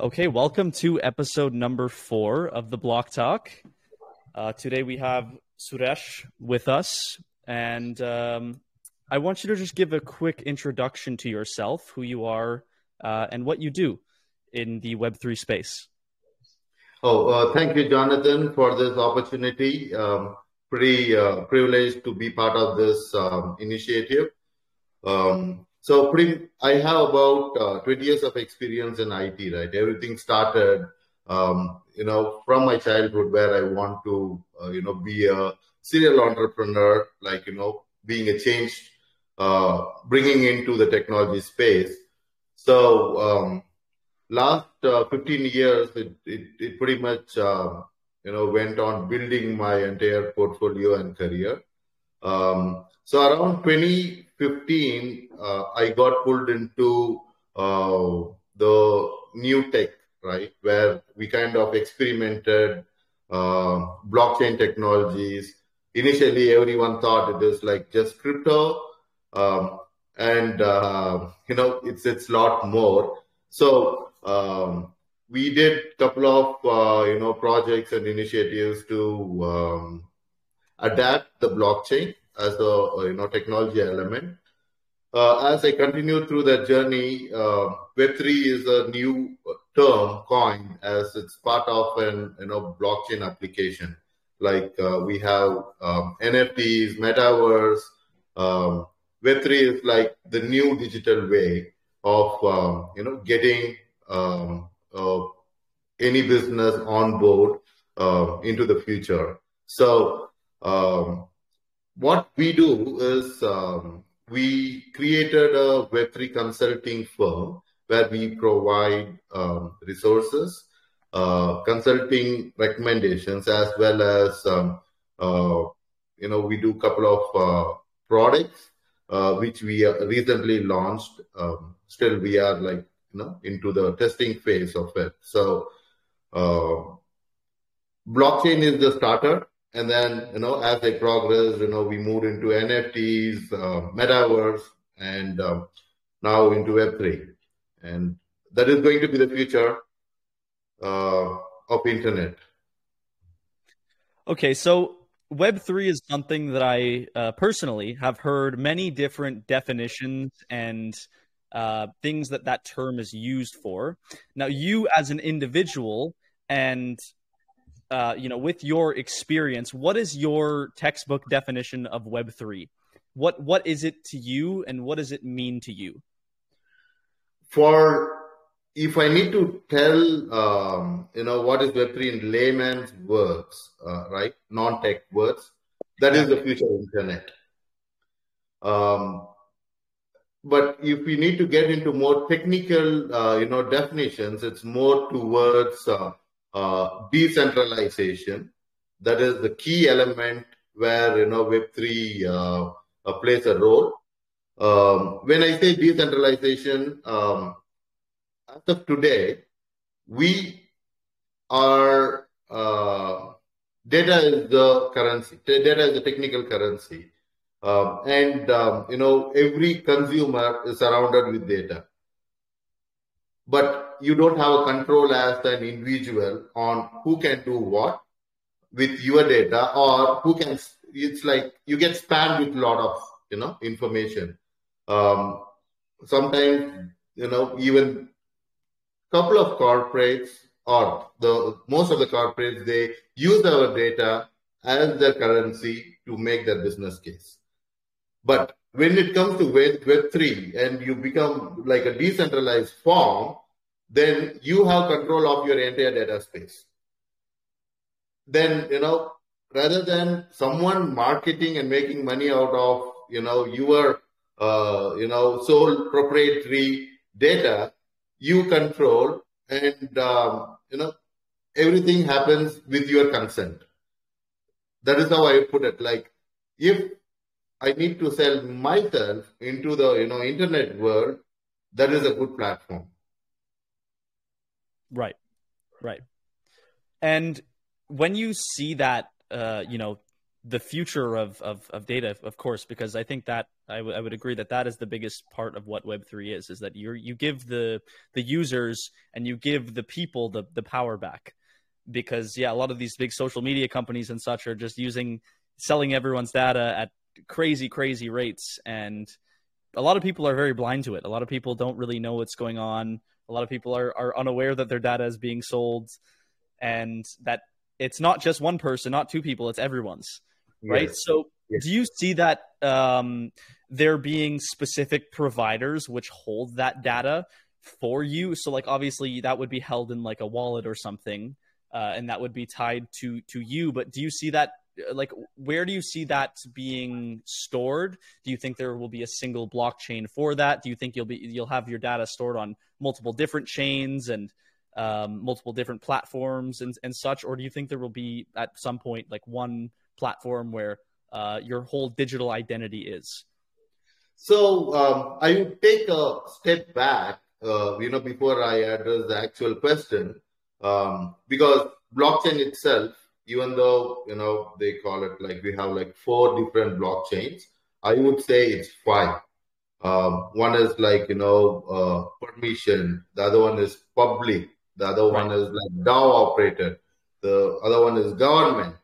Okay, welcome to episode number four of the Block Talk. Uh, today we have Suresh with us, and um, I want you to just give a quick introduction to yourself, who you are, uh, and what you do in the Web3 space. Oh, uh, thank you, Jonathan, for this opportunity. Um, pretty uh, privileged to be part of this um, initiative. Um, so pretty, I have about uh, 20 years of experience in IT, right? Everything started, um, you know, from my childhood where I want to, uh, you know, be a serial entrepreneur, like, you know, being a change, uh, bringing into the technology space. So um, last uh, 15 years, it, it, it pretty much, um, you know, went on building my entire portfolio and career. Um, so around 20, 15, uh, I got pulled into uh, the new tech, right? Where we kind of experimented uh, blockchain technologies. Initially, everyone thought it is like just crypto. Um, and uh, you know it's it's lot more so um, we did a couple of uh, you know projects and initiatives to um, adapt the blockchain as a you know technology element. Uh, as I continue through that journey, uh, Web3 is a new term coined as it's part of an you know blockchain application. Like uh, we have um, NFTs, metaverse. Um, Web3 is like the new digital way of um, you know getting um, uh, any business on board uh, into the future. So um, what we do is um, we created a Web3 consulting firm where we provide um, resources, uh, consulting recommendations, as well as um, uh, you know we do a couple of uh, products uh, which we recently launched. Um, still, we are like you know, into the testing phase of it. So, uh, blockchain is the starter. And then, you know, as they progress, you know, we moved into NFTs, uh, metaverse, and um, now into Web3. And that is going to be the future uh, of internet. Okay, so Web3 is something that I uh, personally have heard many different definitions and uh, things that that term is used for. Now, you as an individual and uh, you know, with your experience, what is your textbook definition of Web three? What what is it to you, and what does it mean to you? For if I need to tell, um, you know, what is Web three in layman's words, uh, right, non-tech words, that is the future internet. Um, but if we need to get into more technical, uh, you know, definitions, it's more towards uh, uh, decentralization. That is the key element where you know Web three uh, uh, plays a role. Um, when I say decentralization, um, as of today, we are uh, data is the currency. Data is the technical currency um, and um, you know every consumer is surrounded with data, but you don't have a control as an individual on who can do what with your data or who can. It's like you get spammed with a lot of you know information. Um, sometimes you know even couple of corporates or the most of the corporates they use our data as their currency to make their business case but when it comes to Web, Web3 and you become like a decentralized form, then you have control of your entire data space. Then, you know, rather than someone marketing and making money out of, you know, your, uh, you know, sole proprietary data, you control and, um, you know, everything happens with your consent. That is how I put it. Like, if I need to sell myself into the you know internet world, that is a good platform. Right, right. And when you see that, uh, you know, the future of, of, of data, of course, because I think that I, w- I would agree that that is the biggest part of what Web three is, is that you you give the the users and you give the people the the power back, because yeah, a lot of these big social media companies and such are just using selling everyone's data at crazy crazy rates, and a lot of people are very blind to it. A lot of people don't really know what's going on. A lot of people are are unaware that their data is being sold, and that it's not just one person, not two people, it's everyone's right? So yes. do you see that um, there being specific providers which hold that data for you? So like obviously that would be held in like a wallet or something, uh, and that would be tied to to you. But do you see that? Like, where do you see that being stored? Do you think there will be a single blockchain for that? Do you think you'll be you'll have your data stored on multiple different chains and um, multiple different platforms and, and such, or do you think there will be at some point like one platform where uh, your whole digital identity is? So um, I would take a step back, uh, you know, before I address the actual question, um, because blockchain itself, even though you know they call it like we have like four different blockchains, I would say it's five. Um, one is like you know uh, permission, the other one is public, the other right. one is like DAO operated, the other one is government,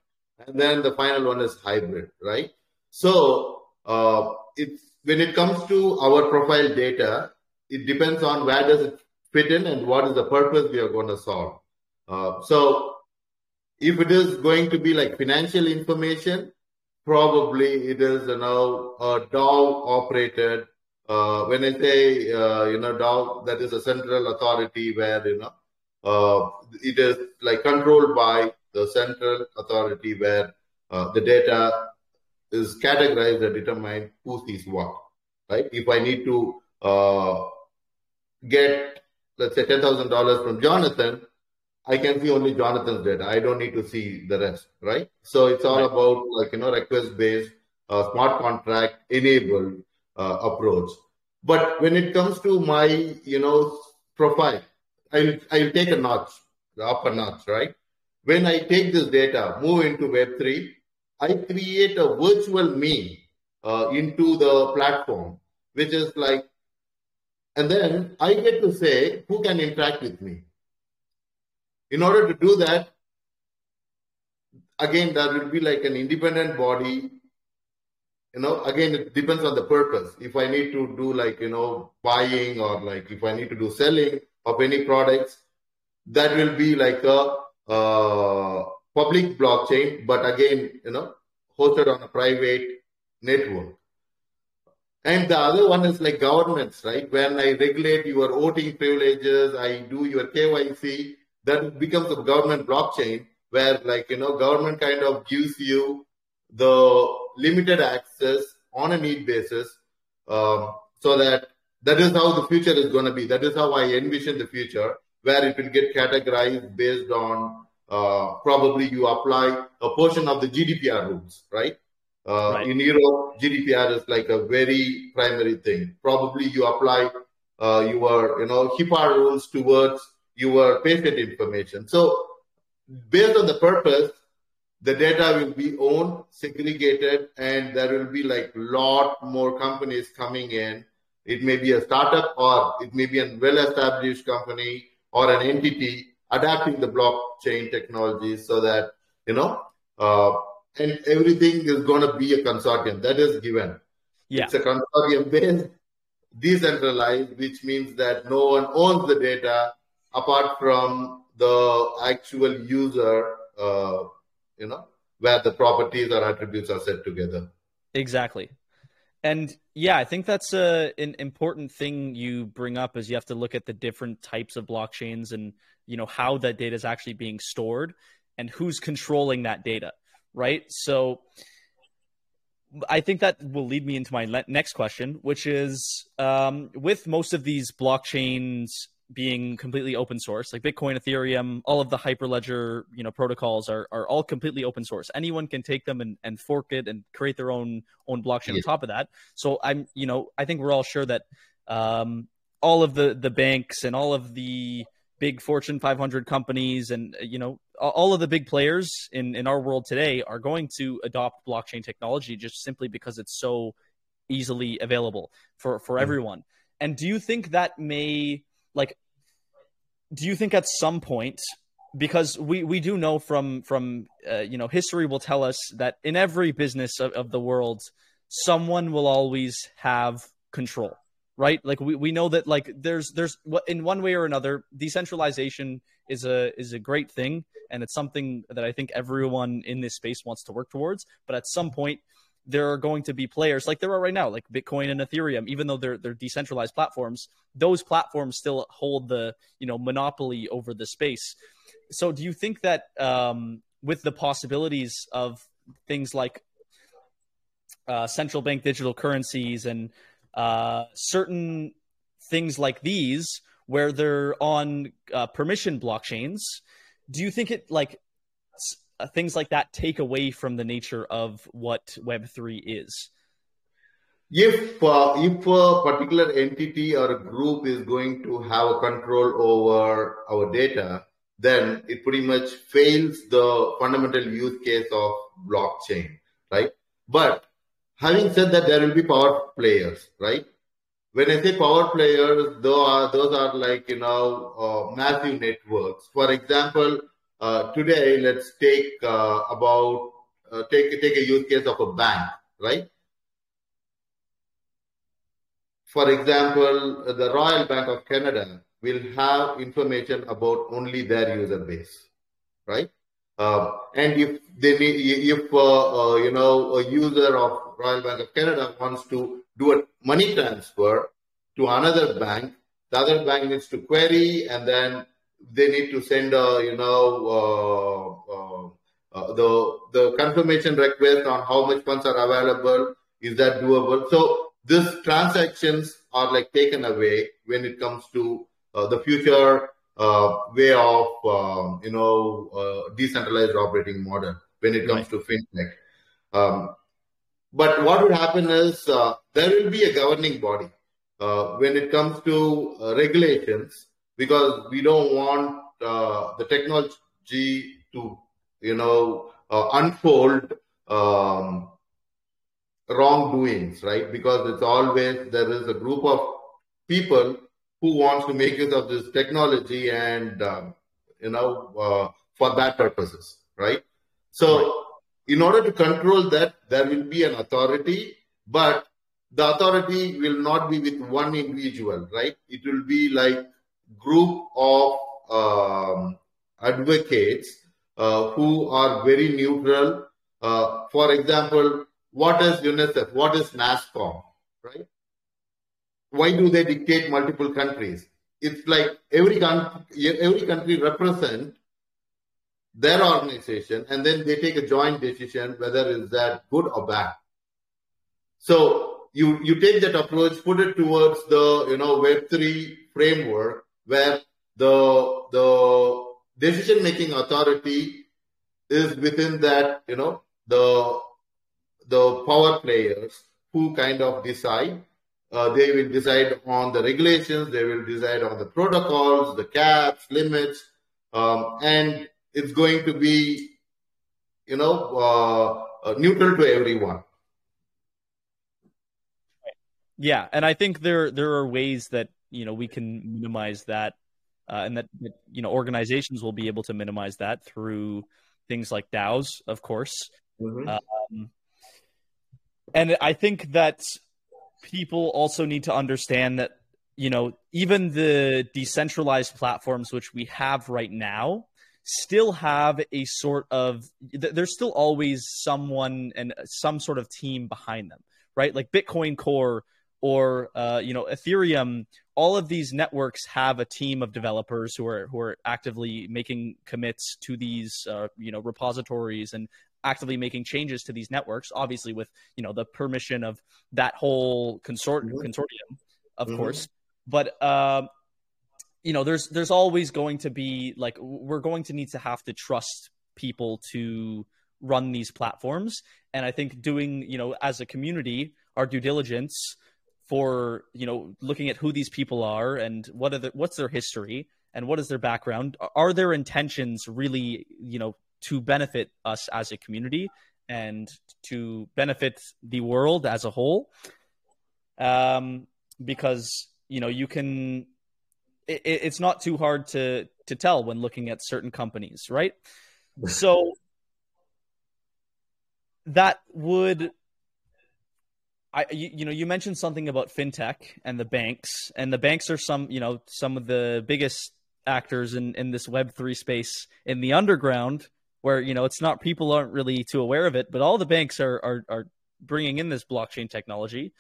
and then the final one is hybrid, right? So uh, it's when it comes to our profile data, it depends on where does it fit in and what is the purpose we are going to solve. Uh, so if it is going to be like financial information, probably it is you know a DAO operated. Uh, when I say uh, you know DAO, that is a central authority where you know uh, it is like controlled by the central authority where uh, the data is categorized and determined who sees what, right? If I need to uh, get, let's say, $10,000 from Jonathan, I can see only Jonathan's data. I don't need to see the rest, right? So it's all right. about like, you know, request based, uh, smart contract enabled uh, approach. But when it comes to my, you know, profile, I'll, I'll take a notch, the upper notch, right? When I take this data, move into Web3, I create a virtual me uh, into the platform, which is like, and then I get to say who can interact with me. In order to do that, again, there will be like an independent body. You know, again, it depends on the purpose. If I need to do like, you know, buying or like if I need to do selling of any products, that will be like a uh, public blockchain, but again, you know, hosted on a private network. And the other one is like governments, right? When I regulate your voting privileges, I do your KYC, that becomes a government blockchain where like, you know, government kind of gives you the limited access on a need basis um, so that that is how the future is going to be. That is how I envision the future where it will get categorized based on uh, probably you apply a portion of the GDPR rules, right? Uh, right? In Europe, GDPR is like a very primary thing. Probably you apply uh, your, you know, HIPAA rules towards your patient information. So based on the purpose, the data will be owned, segregated, and there will be like lot more companies coming in. It may be a startup or it may be a well-established company or an entity adapting the blockchain technology so that, you know, uh, and everything is going to be a consortium that is given. Yeah. It's a consortium based, decentralized, which means that no one owns the data apart from the actual user, uh, you know, where the properties or attributes are set together. Exactly. And yeah, I think that's a, an important thing you bring up is you have to look at the different types of blockchains and you know how that data is actually being stored and who's controlling that data, right? So I think that will lead me into my next question, which is um, with most of these blockchains being completely open source, like Bitcoin, Ethereum, all of the Hyperledger, you know, protocols are, are all completely open source. Anyone can take them and, and fork it and create their own own blockchain yeah. on top of that. So I'm, you know, I think we're all sure that um, all of the the banks and all of the big Fortune 500 companies and you know all of the big players in in our world today are going to adopt blockchain technology just simply because it's so easily available for for mm-hmm. everyone. And do you think that may like do you think at some point because we, we do know from from uh, you know history will tell us that in every business of, of the world someone will always have control right? Like we, we know that like there's there's in one way or another decentralization is a is a great thing and it's something that i think everyone in this space wants to work towards but at some point there are going to be players like there are right now, like Bitcoin and Ethereum, even though they're they're decentralized platforms, those platforms still hold the you know monopoly over the space. So, do you think that um, with the possibilities of things like uh, central bank digital currencies and uh, certain things like these, where they're on uh, permission blockchains, do you think it like uh, things like that take away from the nature of what Web3 is? If uh, if a particular entity or a group is going to have control over our data, then it pretty much fails the fundamental use case of blockchain, right? But having said that, there will be power players, right? When I say power players, those are, those are like, you know, uh, massive networks. For example, uh, today, let's take uh, about uh, take take a use case of a bank, right? For example, the Royal Bank of Canada will have information about only their user base, right? Uh, and if they need, if uh, uh, you know a user of Royal Bank of Canada wants to do a money transfer to another bank, the other bank needs to query and then they need to send a you know uh, uh, uh, the the confirmation request on how much funds are available. Is that doable? So these transactions are like taken away when it comes to uh, the future uh, way of um, you know uh, decentralized operating model when it comes right. to fintech. Um, but what would happen is there will be a governing body when it comes to regulations because we don't want uh, the technology to, you know, uh, unfold um, wrongdoings, right? Because it's always there is a group of people who wants to make use of this technology and um, you know uh, for that purposes, right? So, right. in order to control that, there will be an authority, but the authority will not be with one individual, right? It will be like group of um, advocates uh, who are very neutral. Uh, for example, what is UNICEF? What is NASSCOM? Right? Why do they dictate multiple countries? It's like every country, every country represent their organization, and then they take a joint decision whether is that good or bad. So you you take that approach, put it towards the you know Web three framework, where the the decision making authority is within that you know the the power players who kind of decide. Uh, they will decide on the regulations they will decide on the protocols the caps limits um, and it's going to be you know uh, uh, neutral to everyone. Yeah and i think there there are ways that you know we can minimize that uh, and that, that, you know organizations will be able to minimize that through things like DAOs, of course. Mm-hmm. Um, and I think that people also need to understand that you know even the decentralized platforms which we have right now still have a sort of there's still always someone and some sort of team behind them right like bitcoin core or uh, you know Ethereum, all of these networks have a team of developers who are who are actively making commits to these uh, you know repositories and actively making changes to these networks. Obviously, with you know the permission of that whole consort- mm-hmm. consortium, of mm-hmm. course. But uh, you know, there's there's always going to be like we're going to need to have to trust people to run these platforms, and I think doing you know as a community our due diligence for you know looking at who these people are and what are the, what's their history and what is their background? Are their intentions really, you know, to benefit us as a community and to benefit the world as a whole? Um, because you know you can, it, it's not too hard to to tell when looking at certain companies, right? So that would I, you, you, know, you mentioned something about fintech and the banks, and the banks are some, you know, some of the biggest actors in, in this Web three space in the underground, where you know it's not people aren't really too aware of it, but all the banks are are, are bringing in this blockchain technology.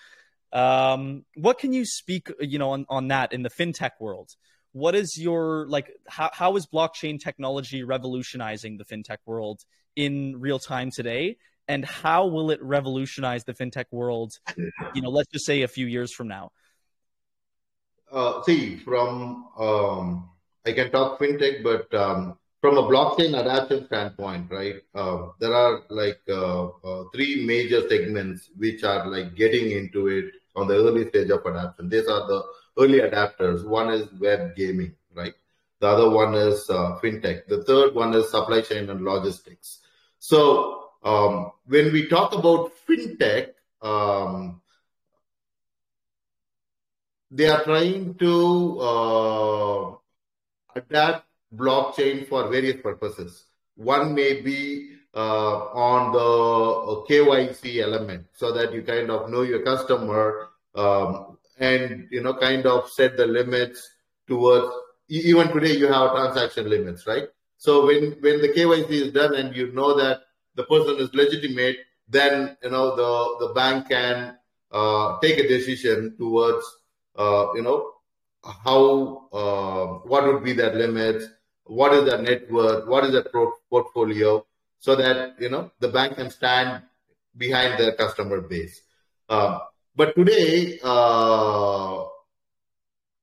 Um, what can you speak, you know, on, on that in the fintech world? What is your like? How how is blockchain technology revolutionizing the fintech world in real time today? And how will it revolutionize the fintech world you know let's just say a few years from now? Uh, see from um, i can talk fintech but um, from a blockchain adoption standpoint right uh, there are like uh, uh, three major segments which are like getting into it on the early stage of adoption. These are the early adapters one is web gaming right? The other one is uh, fintech. The third one is supply chain and logistics. So um, when we talk about fintech, um, they are trying to uh, adapt blockchain for various purposes. One may be uh, on the KYC element, so that you kind of know your customer um, and you know kind of set the limits towards. Even today, you have transaction limits, right? So when when the KYC is done and you know that the person is legitimate, then you know the the bank can uh, take a decision towards uh, you know how uh, what would be their limits, what is their net worth, what is their pro- portfolio, so that you know the bank can stand behind their customer base. Uh, but today, uh,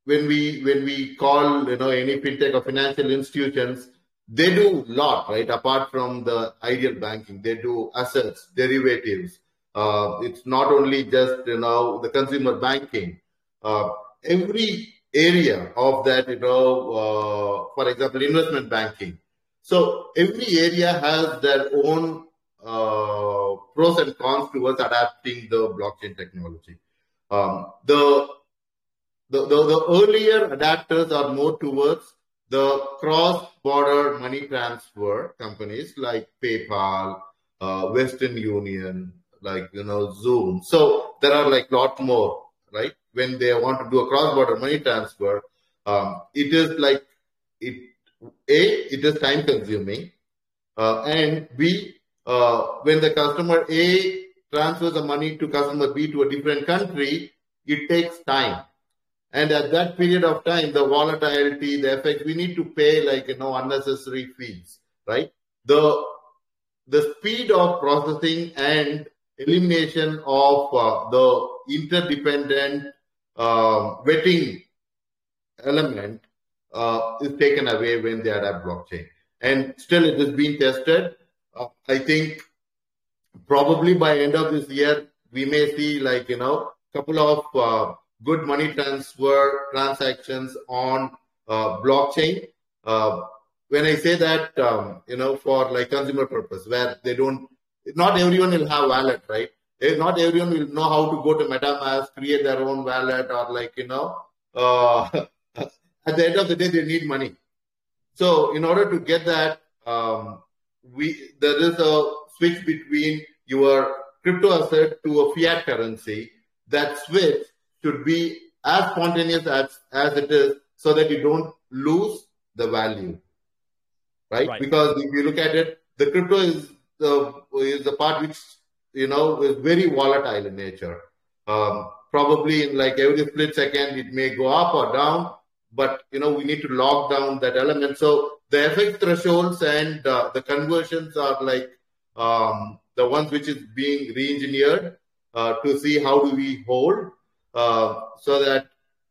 when we when we call you know any fintech or financial institutions, they do a lot, right? Apart from the ideal banking, they do assets, derivatives. Uh, it's not only just you know the consumer banking. Uh, every area of that, you know, uh, for example, investment banking. So every area has their own uh, pros and cons towards adapting the blockchain technology. Um, the, the, the the earlier adapters are more towards the cross-border money transfer companies like PayPal, uh, Western Union, like you know Xoom. So there are like lot more, right? When they want to do a cross-border money transfer, um, it is like it a it is time-consuming, uh, and b uh, when the customer A transfers the money to customer B to a different country, it takes time and at that period of time, the volatility, the effect, we need to pay like, you know, unnecessary fees, right? The, the speed of processing and elimination of uh, the interdependent uh, vetting element uh, is taken away when they adapt blockchain. And still it is being tested. Uh, I think probably by end of this year, we may see like, you know, couple of uh, good money transfer transactions on uh, blockchain. Uh, when I say that, um, you know, for like consumer purpose, where they don't, not everyone will have wallet, right? Not everyone will know how to go to MetaMask, create their own wallet, or like you know, uh, at the end of the day, they need money. So, in order to get that, um, we there is a switch between your crypto asset to a fiat currency. That switch should be as spontaneous as, as it is so that you don't lose the value. Right? right? Because if you look at it, the crypto is the is the part which you know is very volatile in nature. Um, probably in like every split second it may go up or down, but you know we need to lock down that element. So the FX thresholds and uh, the conversions are like um, the ones which is being re-engineered uh, to see how do we hold uh, so that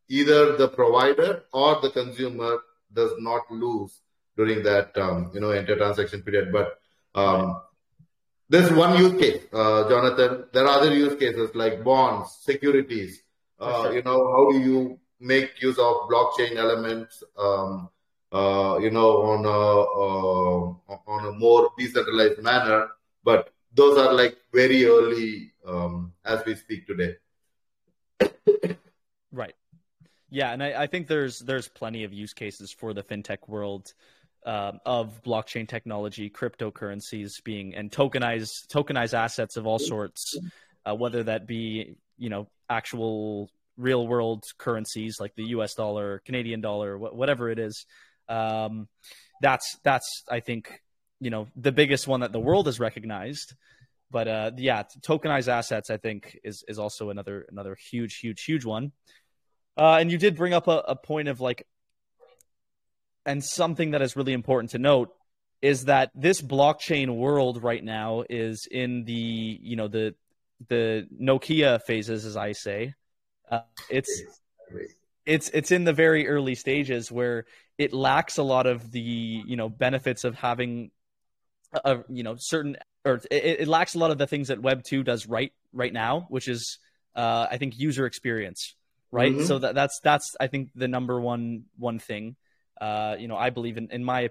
either the provider or the consumer does not lose during that um, you know inter transaction period. But um, there's one use case, uh, Jonathan. There are other use cases like bonds, securities. Uh, You know, how do you make use of blockchain elements um, uh, you know, on a, uh, on a more decentralized manner. But those are like very early um, as we speak today. right. Yeah, and I, I, think there's there's plenty of use cases for the fintech world um, of blockchain technology, cryptocurrencies being and tokenized tokenized assets of all sorts, uh, whether that be you know actual real world currencies like the U.S. dollar, Canadian dollar, wh- whatever it is. Um, that's that's I think you know the biggest one that the world has recognized. But uh, yeah, tokenized assets I think is is also another another huge huge huge one. Uh, and you did bring up a, a point of like, and something that is really important to note is that this blockchain world right now is in the you know the the Nokia phases, as I say. Uh, it's it's it's in the very early stages where it lacks a lot of the you know benefits of having a you know certain or it, it lacks a lot of the things that Web two does right right now, which is uh, I think user experience, right? Mm-hmm. So that that's that's I think the number one one thing. Uh, you know, I believe in in my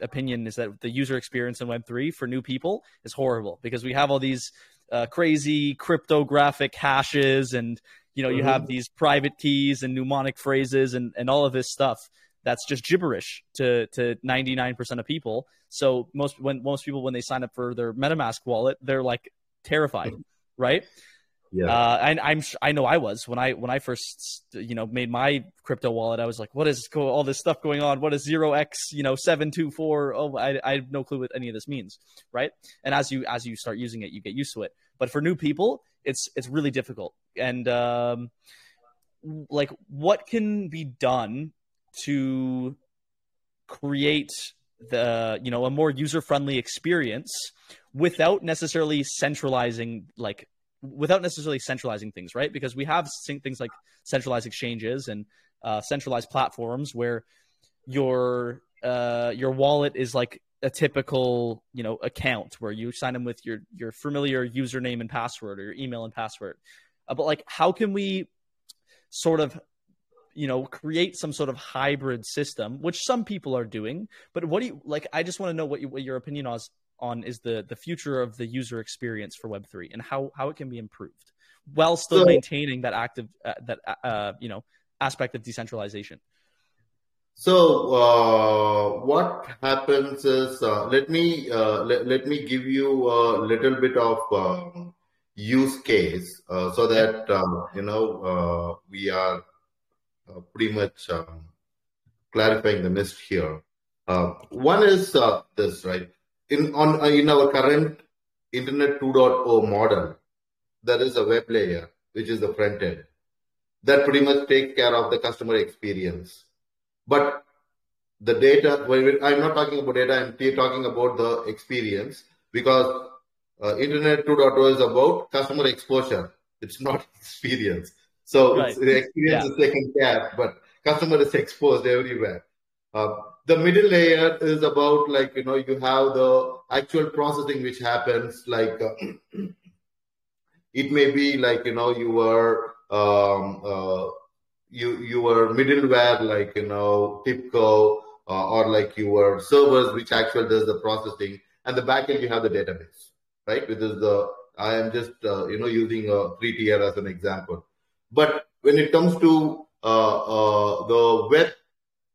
opinion is that the user experience in Web three for new people is horrible because we have all these uh, crazy cryptographic hashes and you know you mm-hmm. have these private keys and mnemonic phrases and, and all of this stuff that's just gibberish to to 99% of people. So most when most people when they sign up for their metamask wallet they're like terrified right? Yeah. Uh, and i'm i know i was. When i when i first you know made my crypto wallet i was like what is all this stuff going on? What is 0x you know 724 oh I, I have no clue what any of this means right? And as you as you start using it you get used to it. But for new people it's it's really difficult. And um, like what can be done to create the you know a more user friendly experience without necessarily centralizing like without necessarily centralizing things right? Because we have things like centralized exchanges and uh, centralized platforms where your uh, your wallet is like a typical you know account where you sign in with your your familiar username and password or your email and password. Uh, but like how can we sort of you know create some sort of hybrid system which some people are doing. But what do you like i just want to know what, you, what your opinion is on is the the future of the user experience for web3 and how how it can be improved while still so, maintaining that active uh, that uh, you know aspect of decentralization. So uh, what happens is uh, let me uh, let, let me give you a little bit of um, use case uh, so that um, you know uh, we are uh, pretty much um, clarifying the mist here. one is this right in on in our current Internet 2.0 model, there is a web layer which is the front end that pretty much takes care of the customer experience but the data, I'm not talking about data, I'm talking about the experience because uh, Internet 2.0 is about customer exposure. It's not experience. So right. the experience yeah. is taken care, but customer is exposed everywhere. Uh, the middle layer is about like, you know, you have the actual processing which happens like, uh, it may be like, you know, you were um, uh, you were middleware like you know TIBCO uh, or like your servers which actually does the processing, and the backend you have the database, right? Which is the I am just uh, you know using a three tier as an example, but when it comes to uh, uh the web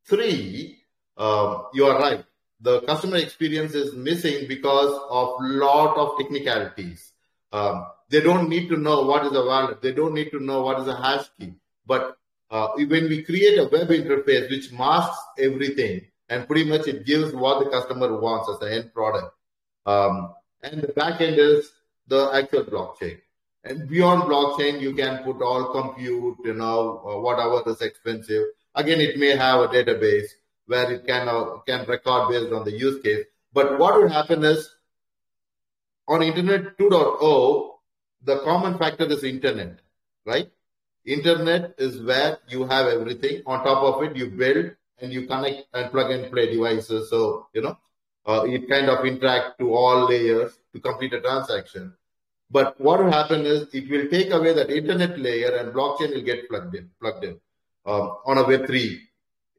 three, um, you are right. The customer experience is missing because of lot of technicalities. Um, they don't need to know what is a wallet. They don't need to know what is a hash key. But uh, when we create a web interface which masks everything and pretty much it gives what the customer wants as the end product. Um, and the backend is the actual blockchain. And beyond blockchain, you can put all compute, you know, uh, whatever is expensive. Again, it may have a database where it can uh, can record based on the use case. But what will happen is on Internet 2.0, the common factor is internet, right? Internet is where you have everything. On top of it, you build and you connect and plug and play devices. So, you know, uh, it kind of interact to all layers to complete a transaction. But what will happen is it will take away that internet layer and blockchain will get plugged in, plugged in um, on a Web3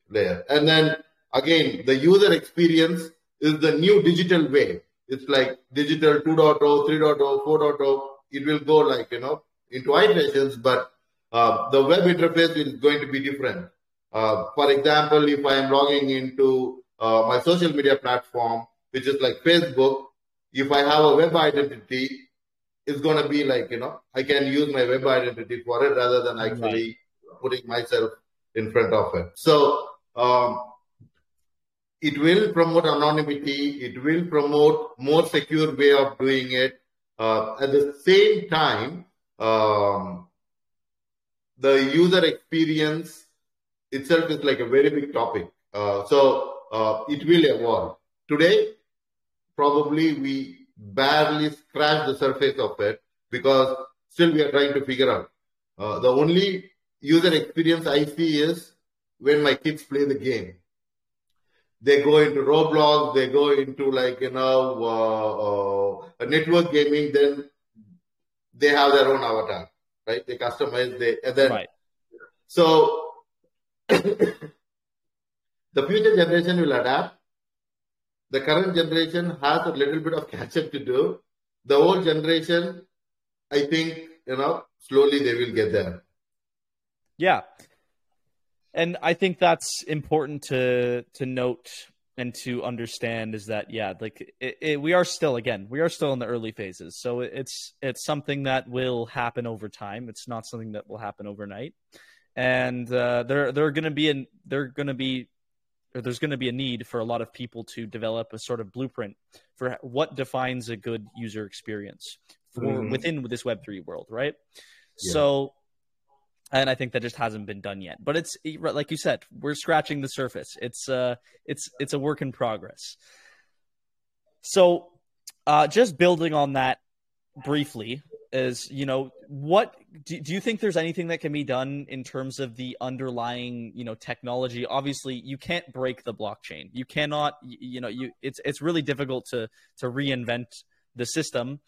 layer. And then again, the user experience is the new digital way. It's like digital 2.0, 3.0, 4.0. It will go like, you know, into iterations, but uh, the web interface is going to be different. Uh, for example, if I am logging into uh, my social media platform, which is like Facebook, if I have a web identity, it's going to be like, you know, I can use my web identity for it rather than actually right. putting myself in front of it. So, um, it will promote anonymity. It will promote more secure way of doing it. Uh, at the same time, um, the user experience itself is like a very big topic. Uh, so uh, it will evolve. Today, probably we barely scratch the surface of it because still we are trying to figure out. Uh, the only user experience I see is when my kids play the game. They go into Roblox, they go into like, you know, uh, uh, network gaming, then they have their own avatar, right? They customize, they, and then, right. so the future generation will adapt. The current generation has a little bit of catch up to do. The old generation, I think, you know, slowly they will get there. Yeah. And I think that's important to to note and to understand is that yeah like it, it, we are still again we are still in the early phases so it's it's something that will happen over time it's not something that will happen overnight and uh, there there are going to be an there are going to be there's going to be a need for a lot of people to develop a sort of blueprint for what defines a good user experience for mm-hmm. within this web3 world right yeah. so and I think that just hasn't been done yet. But it's like you said, we're scratching the surface. It's uh, it's it's a work in progress. So, uh, just building on that briefly is you know what do, do you think there's anything that can be done in terms of the underlying you know technology? Obviously you can't break the blockchain. You cannot you know you it's it's really difficult to to reinvent the system.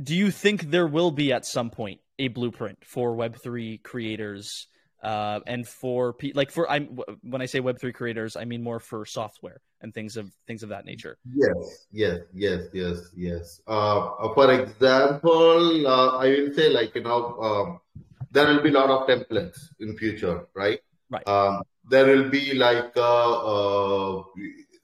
Do you think there will be at some point a blueprint for Web3 creators uh, and for like for I'm when I say Web3 creators, I mean more for software and things of things of that nature. Yes, yes, yes, yes, yes. Uh, for example, uh, I will say like you know um, there will be a lot of templates in future, right? Right. Um, there will be like uh, uh,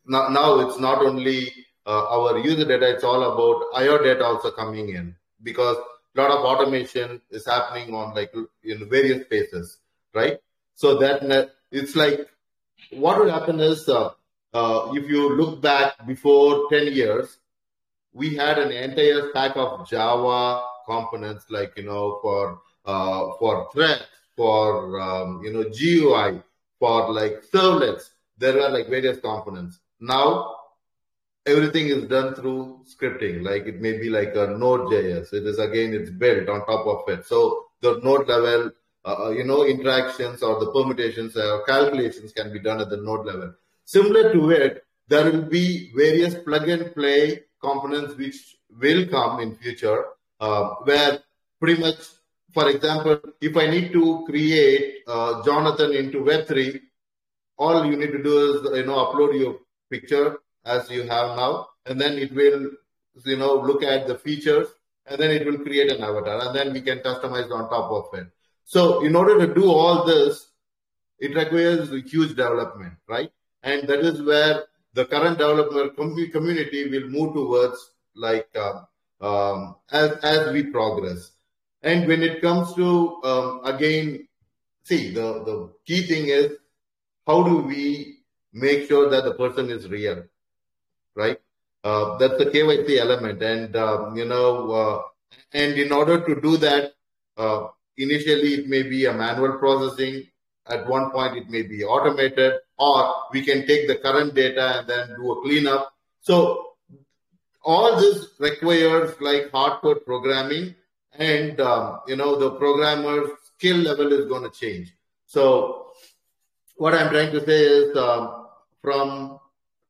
now, now it's not only uh, our user data; it's all about IO data also coming in because a lot of automation is happening on like in various spaces, right? So that it's like what will happen is uh, if you look back before 10 years, we had an entire stack of Java components like you know for uh, for threads, for um, you know GUI, for like servlets. There were like various components. Now everything is done through scripting. Like it may be like a Node.js. It is again, it's built on top of it. So the node level, uh, uh you know, interactions or the permutations or calculations can be done at the node level. Similar to it, there will be various plug and play components which will come in future, uh, where pretty much, for example, if I need to create uh, Jonathan into Web3, all you need to do is, you know, upload your picture, as you have now, and then it will, you know, look at the features, and then it will create an avatar, and then we can customize on top of it. So, in order to do all this, it requires a huge development, right? And that is where the current development community will move towards, like uh, um, as as we progress. And when it comes to um, again, see the the key thing is how do we make sure that the person is real right? Uh, that's the KYC element, and um, you know, uh, and in order to do that, uh, initially it may be a manual processing. At one point, it may be automated, or we can take the current data and then do a cleanup. So all this requires like hardcore programming, and um, you know, the programmer's skill level is going to change. So what I'm trying to say is um, from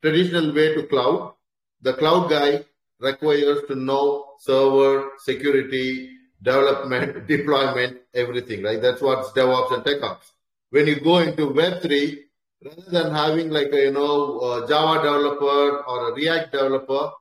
traditional way to cloud. The cloud guy requires to know server, security, development, deployment, everything, right? That's what's DevOps and TechOps. When you go into Web3, rather than having like a you know a Java developer or a React developer,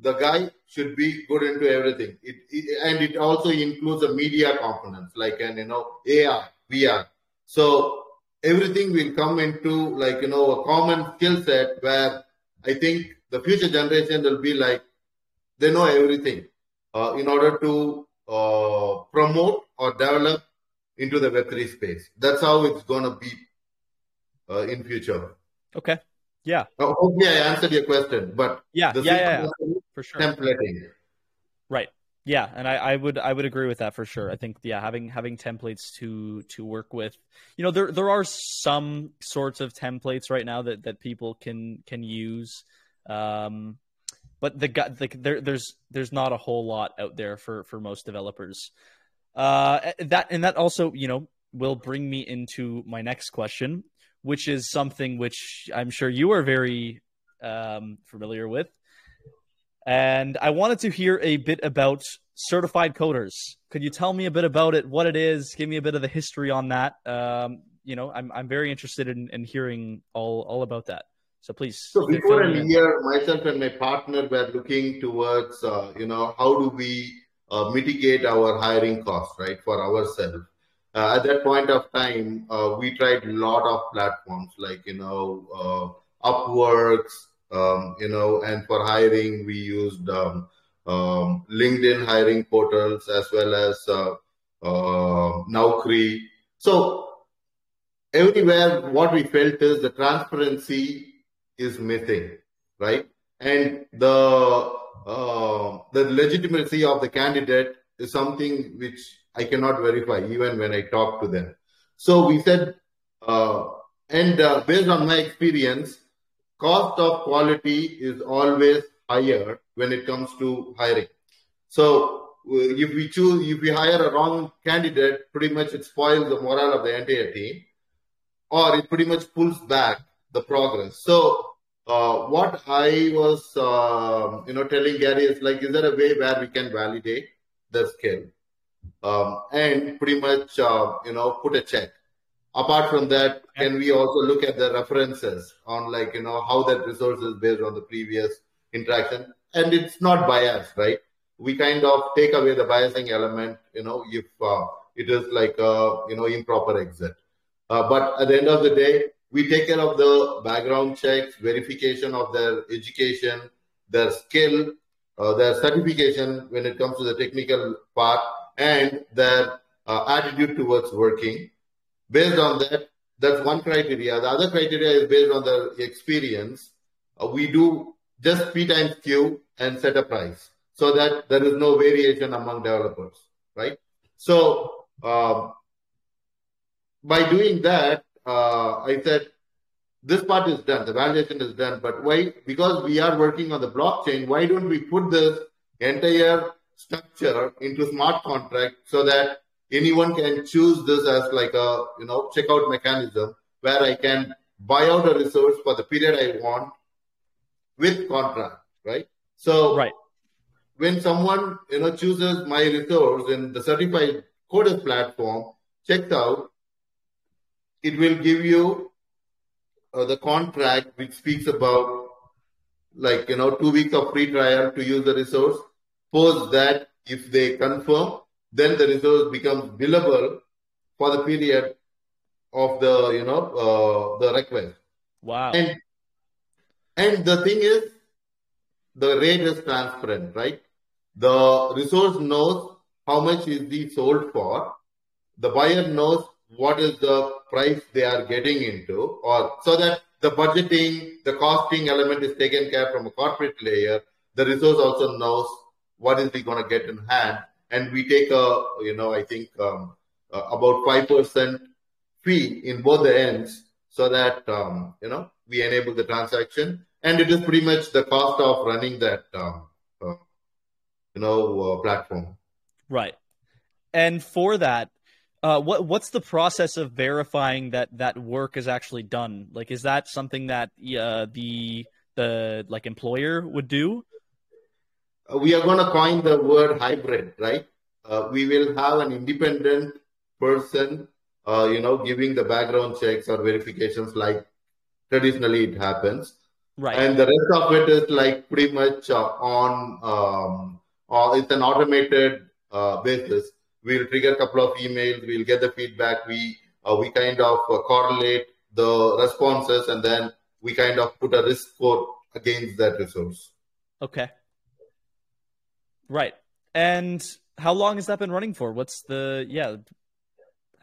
the guy should be good into everything. It, it, and it also includes the media components like an you know AR, VR. So everything will come into like you know a common skill set where I think the future generation will be like they know everything uh, in order to uh, promote or develop into the Web3 space. That's how it's going to be uh, in future. Okay. Yeah. hopefully, I answered your question. But yeah, yeah, yeah, yeah, for sure. Templating. Right. Yeah, and I, I would I would agree with that for sure. I think yeah, having having templates to to work with, you know, there there are some sorts of templates right now that that people can can use, um, but the, the there there's there's not a whole lot out there for for most developers. Uh, that and that also you know will bring me into my next question, which is something which I'm sure you are very um, familiar with. And I wanted to hear a bit about certified coders. Could you tell me a bit about it, what it is? Give me a bit of the history on that. Um, you know, I'm, I'm very interested in, in hearing all, all about that. So please. So before a year, myself and my partner were looking towards, uh, you know, how do we uh, mitigate our hiring costs, right, for ourselves. Uh, at that point of time, uh, we tried a lot of platforms like, you know, uh, Upworks, um, you know, and for hiring, we used um, um, LinkedIn hiring portals as well as uh, uh, Naukri. So everywhere, what we felt is the transparency is missing, right? And the uh, the legitimacy of the candidate is something which I cannot verify even when I talk to them. So we said, uh, and uh, based on my experience, cost of quality is always higher when it comes to hiring. So uh, if we choose, if we hire a wrong candidate, pretty much it spoils the morale of the entire team, or it pretty much pulls back the progress. So uh, what I was, uh, you know, telling Gary is like, is there a way where we can validate the skill um, and pretty much, uh, you know, put a check. Apart from that, can we also look at the references on like, you know, how that resource is based on the previous interaction? And it's not biased, right? We kind of take away the biasing element, you know, if uh, it is like a, you know, improper exit. Uh, but at the end of the day, we take care of the background checks, verification of their education, their skill, uh, their certification when it comes to the technical part, and their uh, attitude towards working. Based on that, that's one criteria. The other criteria is based on the experience. Uh, we do just P times Q and set a price so that there is no variation among developers, right? So um, by doing that, uh, I said, this part is done, the validation is done, but why? Because we are working on the blockchain, why don't we put this entire structure into smart contract so that anyone can choose this as like a, you know, checkout mechanism where I can buy out a resource for the period I want with contract, right? So right. when someone, you know, chooses my resource in the certified coders platform, checks out, it will give you uh, the contract which speaks about like you know two weeks of free trial to use the resource. Post that if they confirm, then the resource becomes billable for the period of the you know uh, the request. Wow. And and the thing is, the rate is transparent, right? The resource knows how much is the sold for. The buyer knows what is the price they are getting into, or so that the budgeting, the costing element is taken care from a corporate layer. The resource also knows what is he going to get in hand, and we take a, you know, I think um, uh, about five percent fee in both the ends, so that um, you know we enable the transaction, and it is pretty much the cost of running that, um, uh, you know, uh, platform. Right, and for that, uh, what what's the process of verifying that that work is actually done? Like, is that something that uh, the the like employer would do? Uh, we are going to coin the word hybrid, right? Uh, we will have an independent person, uh, you know, giving the background checks or verifications like traditionally it happens. Right. And the rest of it is like pretty much uh, on, um, or it's an automated uh, basis. We'll trigger a couple of emails. We'll get the feedback. We uh, we kind of uh, correlate the responses, and then we kind of put a risk score against that resource. Okay. Right. And how long has that been running for? What's the yeah?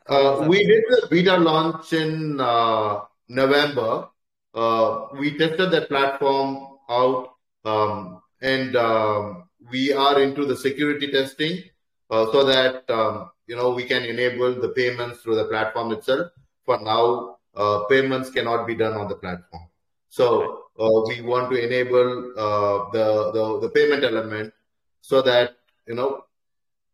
Uh, we did the beta launch in uh, November. Uh, we tested that platform out, um, and um, we are into the security testing so that um, you know we can enable the payments through the platform itself. For now, uh, payments cannot be done on the platform. So uh, we want to enable the, the the payment element so that you know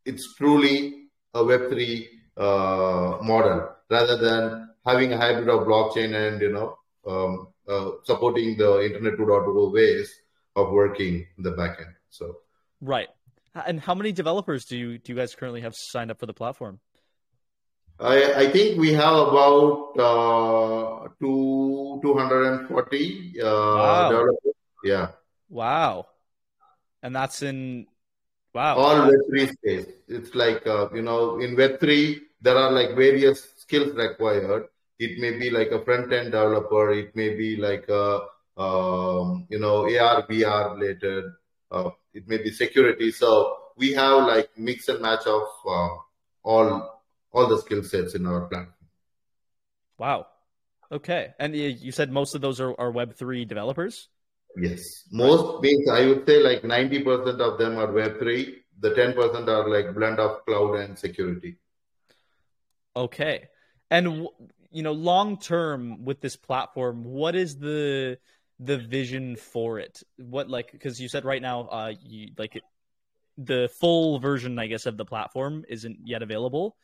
it's truly a Web3 uh, model rather than having a hybrid of blockchain and you know um, uh, supporting the Internet 2.0 ways of working in the backend. So right. And how many developers do you do you guys currently have signed up for the platform? I, I think we have about uh, two two hundred and forty uh, wow. developers. Yeah. Wow. And that's in Wow. All Web3 space. It's like, uh, you know, in Web3, there are like various skills required. It may be like a front end developer. It may be like a, um, you know, AR, VR related. Uh, it may be security. So we have like mix and match of uh, all all the skill sets in our platform. Wow. Okay. And you said most of those are, are Web3 developers? Yes. Most means I would say like 90% of them are Web3. The 10% are like blend of cloud and security. Okay. And, you know, long term with this platform, what is the the vision for it? What like because you said right now, uh, you like it, the full version, I guess, of the platform isn't yet available.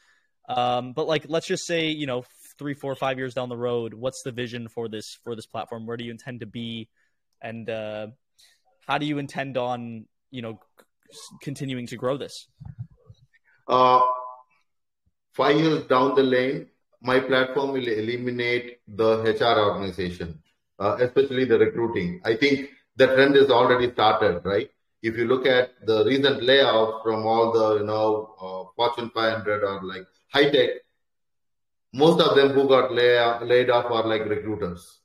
Um, but like, let's just say, you know, three, four, five years down the road, what's the vision for this for this platform? Where do you intend to be? and uh, how do you intend on you know continuing to grow this? Uh, five years down the lane, my platform will eliminate the HR organization, uh, especially the recruiting. I think the trend is already started, right? If you look at the recent layoff from all the you know uh, Fortune 500 or like high tech, most of them who got lay, laid off are like recruiters,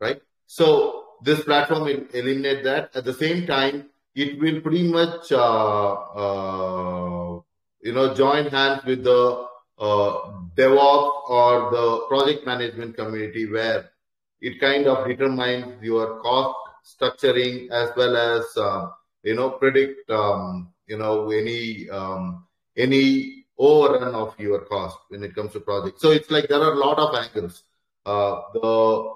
right? So this platform will eliminate that. At the same time, it will pretty much, uh, uh, you know, join hands with the DevOps or the project management community where it kind of determines your cost structuring as well as, uh, you know, predict, um, you know, any, um, any overrun of your cost when it comes to projects. So it's like there are a lot of angles. Uh, the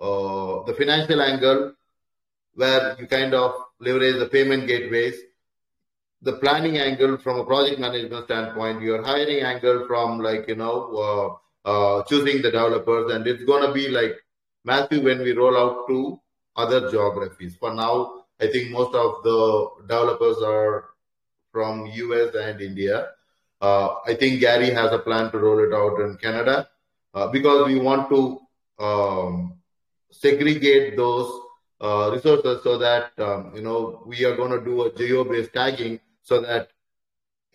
uh, the financial angle, where you kind of leverage the payment gateways, the planning angle from a project management standpoint, your hiring angle from like, you know, uh, uh, choosing the developers, and it's going to be like massive when we roll out to other geographies. For now, I think most of the developers are from US and India. Uh, I think Gary has a plan to roll it out in Canada uh, because we want to um, segregate those uh, resources so that um, you know we are going to do a geo-based tagging so that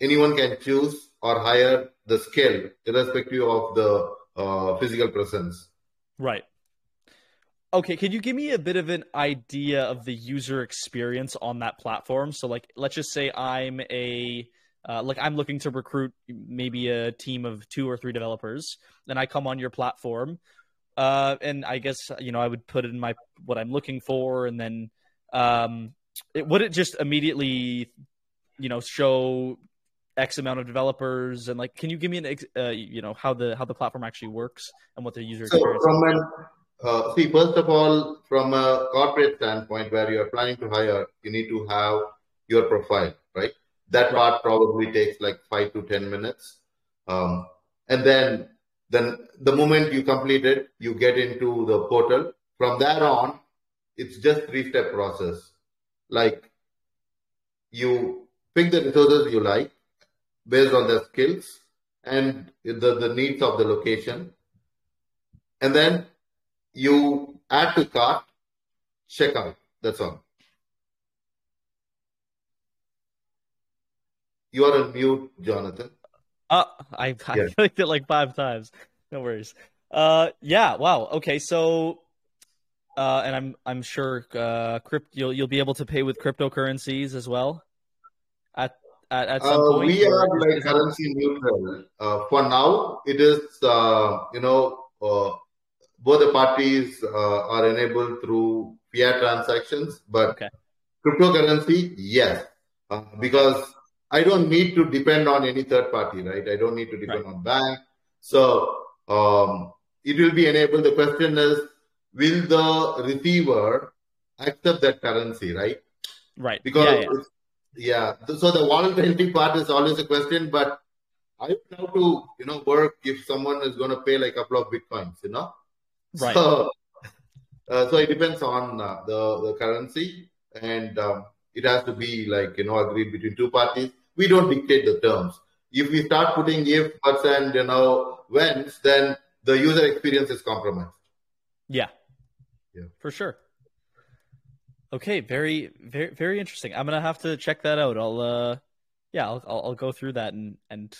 anyone can choose or hire the skill irrespective of the uh, physical presence. Right. Okay, can you give me a bit of an idea of the user experience on that platform? So, like, let's just say I'm a uh, like I'm looking to recruit maybe a team of two or three developers, and I come on your platform. Uh, and I guess you know I would put in my what I'm looking for, and then um, it, would it just immediately you know show X amount of developers and like can you give me an uh, you know how the how the platform actually works and what the user so experience from an uh, see first of all from a corporate standpoint where you are planning to hire you need to have your profile right that part probably takes like five to ten minutes um, and then then the moment you complete it, you get into the portal. From there on, it's just three step process. Like you pick the resources you like based on their skills and the, the needs of the location. And then you add to cart, check out. That's all. You are on mute, Jonathan. Uh, I, I yeah. clicked it like five times. No worries. Uh, yeah. Wow. Okay. So, uh, and I'm I'm sure uh, crypt you'll you'll be able to pay with cryptocurrencies as well. At at, some uh, point. We are like currency neutral. Uh, for now, it is uh, you know uh, both the parties uh, are enabled through fiat transactions, but okay. cryptocurrency, yes, because I don't need to depend on any third party, right? I don't need to depend right. on bank. So um, it will be enabled. The question is, will the receiver accept that currency, right? Right. Because yeah, yeah. So the volatility part is always a question, but I would have to, you know, work if someone is going to pay like a couple of bitcoins, you know. Right. So, uh, so it depends on uh, the the currency, and um, it has to be like you know agreed between two parties. We don't dictate the terms. If we start putting if, buts, and you know whens, then the user experience is compromised. Yeah. Yeah. For sure. Okay, very, very, very interesting. I'm gonna have to check that out. I'll, uh, yeah, I'll, I'll, I'll go through that and and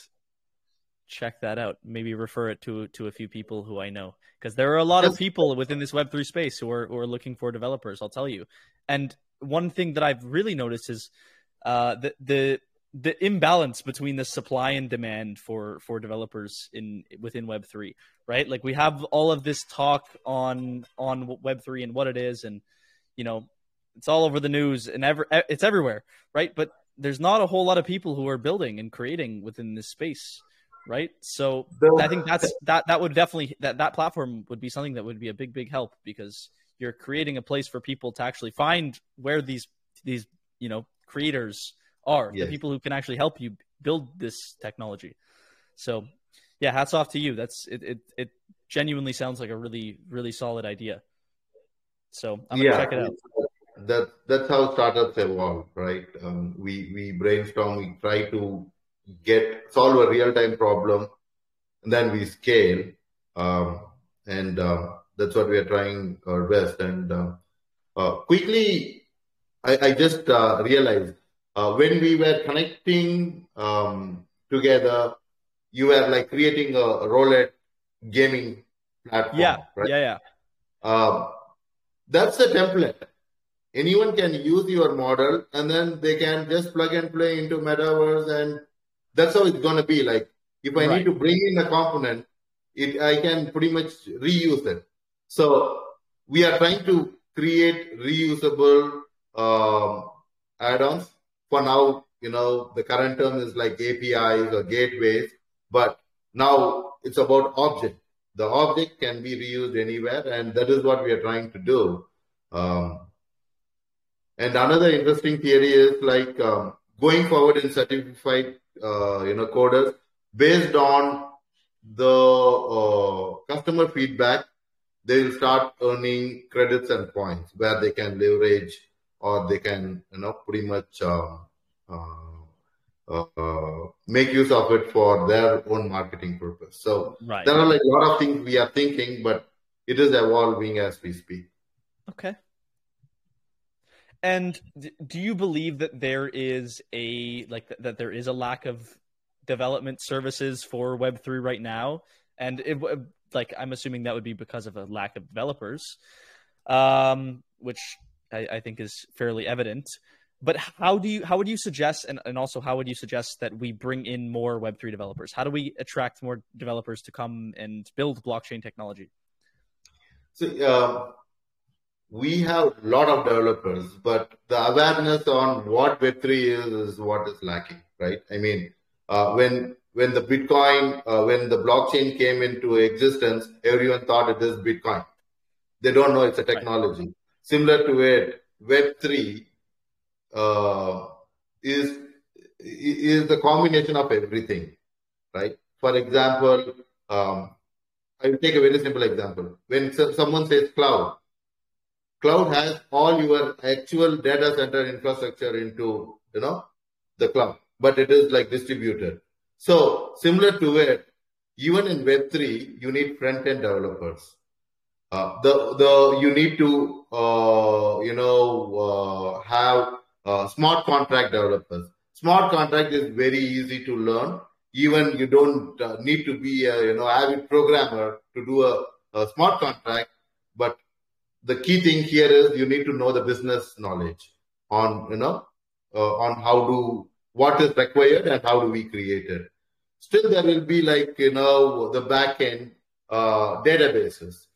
check that out. Maybe refer it to to a few people who I know because there are a lot of people within this Web three space who are who are looking for developers. I'll tell you. And one thing that I've really noticed is uh, the the the imbalance between the supply and demand for for developers in within Web three. Right, like we have all of this talk on on Web three and what it is, and you know it's all over the news and ever it's everywhere. Right, but there's not a whole lot of people who are building and creating within this space right? So I think that's that that would definitely that that platform would be something that would be a big big help because you're creating a place for people to actually find where these these you know creators are, yes. the people who can actually help you build this technology. So yeah, hats off to you. That's it it it genuinely sounds like a really really solid idea. So I'm gonna yeah, check it out. That that's how startups evolve, right? Um, we we brainstorm, we try to get solve a real time problem, and then we scale. Um, and uh, that's what we are trying our best. And uh, uh, quickly, I, I just uh, realized uh, when we were connecting um, together, you were like creating a roulette gaming platform. Yeah, right? yeah, yeah. Um, that's the template anyone can use your model and then they can just plug and play into metaverse and that's how it's going to be. Like if I right. need to bring in a component, it I can pretty much reuse it. So we are trying to create reusable um, add-ons. For now, you know, the current term is like APIs or gateways, but now it's about object. The object can be reused anywhere, and that is what we are trying to do. Um, and another interesting theory is like um, going forward in certified uh, you know coders based on the uh, customer feedback they will start earning credits and points where they can leverage or they can you know pretty much uh, uh, uh make use of it for their own marketing purpose. So right. there are like a lot of things we are thinking but it is evolving as we speak. Okay and do you believe that there is a like that there is a lack of development services for Web three right now? And it, like I'm assuming that would be because of a lack of developers, um, which I, I think is fairly evident. But how do you how would you suggest and, and also how would you suggest that we bring in more Web three developers? How do we attract more developers to come and build blockchain technology? So uh, we have a lot of developers, but the awareness on what Web3 is is what is lacking, right? I mean, uh, when when the Bitcoin, uh, when the blockchain came into existence, everyone thought it is Bitcoin. They don't know it's a technology. Right. Similar to it, Web3 uh, is is the combination of everything, right? For example, um, I will take a very simple example. When someone says cloud, cloud has all your actual data center infrastructure into, you know, the cloud, but it is like distributed. So similar to it, even in Web3, you need front-end developers. Uh, the the you need to uh, you know uh, have uh, smart contract developers. Smart contract is very easy to learn. Even you don't uh, need to be a you know avid programmer to do a, a smart contract. But the key thing here is you need to know the business knowledge on you know uh, on how to what is required and how do we create it. Still, there will be like you know the back end uh, databases.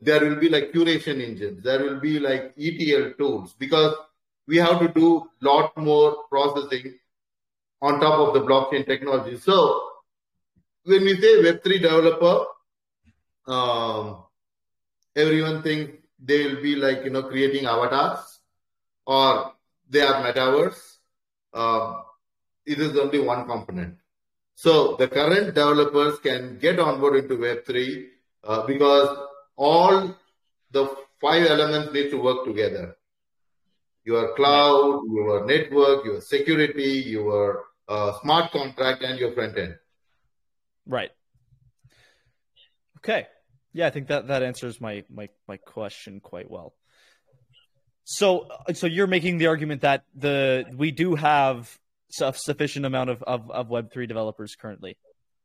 There will be like curation engines. There will be like ETL tools because we have to do lot more processing on top of the blockchain technology. So when we say Web3 developer, um, everyone thinks they will be like, you know, creating avatars or they are metaverse. Um, it is only one component. So the current developers can get on board into Web3 uh, because all the five elements need to work together. Your cloud, your network, your security, your uh, smart contract, and your front end. Right. Okay. Yeah, I think that that answers my my my question quite well. So so you're making the argument that the we do have a sufficient amount of, of, of Web3 developers currently.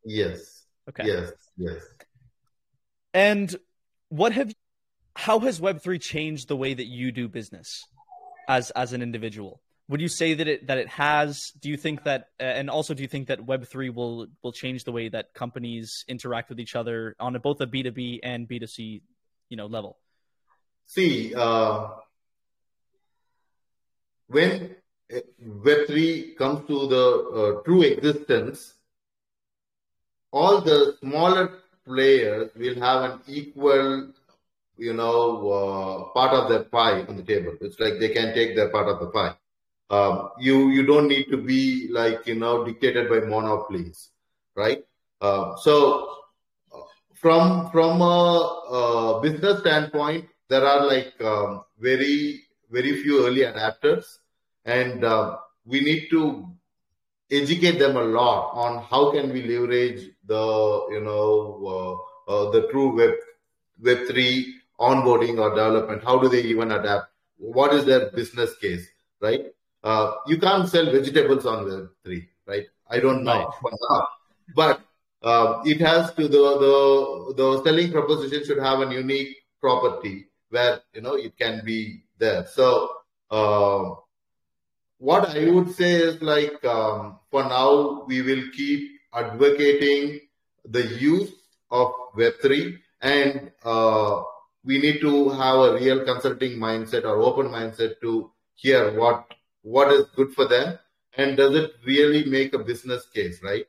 Yes. Okay. Yes. Yes. And what have how has Web3 changed the way that you do business as as an individual? Would you say that it that it has? Do you think that, uh, and also do you think that Web three will will change the way that companies interact with each other on a, both a B two B and B two C, you know, level? See, uh, when Web3 comes to the uh, true existence, all the smaller players will have an equal, you know, uh, part of their pie on the table. It's like they can take their part of the pie. Um, you you don't need to be like you know dictated by monopolies, right? Uh, so from from a, a, business standpoint, there are like um, very very few early adapters and uh, we need to educate them a lot on how can we leverage the you know uh, uh, the true web web 3 onboarding or development. How do they even adapt? What is their business case right uh, you can't sell vegetables on web 3 right? I don't know. Right. but uh, it has to the, the the selling proposition should have a unique property where you know it can be there. So uh, what I would say is like um, for now we will keep advocating the use of Web3 and uh, we need to have a real consulting mindset or open mindset to hear what what is good for them and does it really make a business case, right?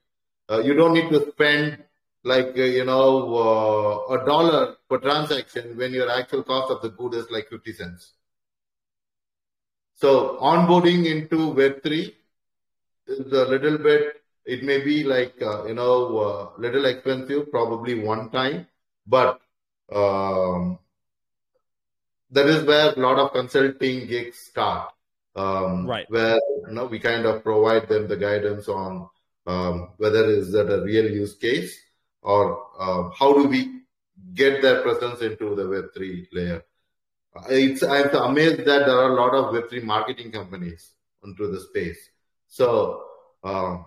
Uh, you don't need to spend like uh, you know uh, a dollar per transaction when your actual cost of the good is like 50 cents so onboarding into Web3 is a little bit, it may be like, uh, you know, uh, little expensive, probably one time, but um, that is where a lot of consulting gigs start. Um, right. Where, you know, we kind of provide them the guidance on um, whether is that a real use case or uh, how do we get their presence into the Web3 layer it's I'm amazed that there are a lot of Web3 marketing companies into the space. So, uh,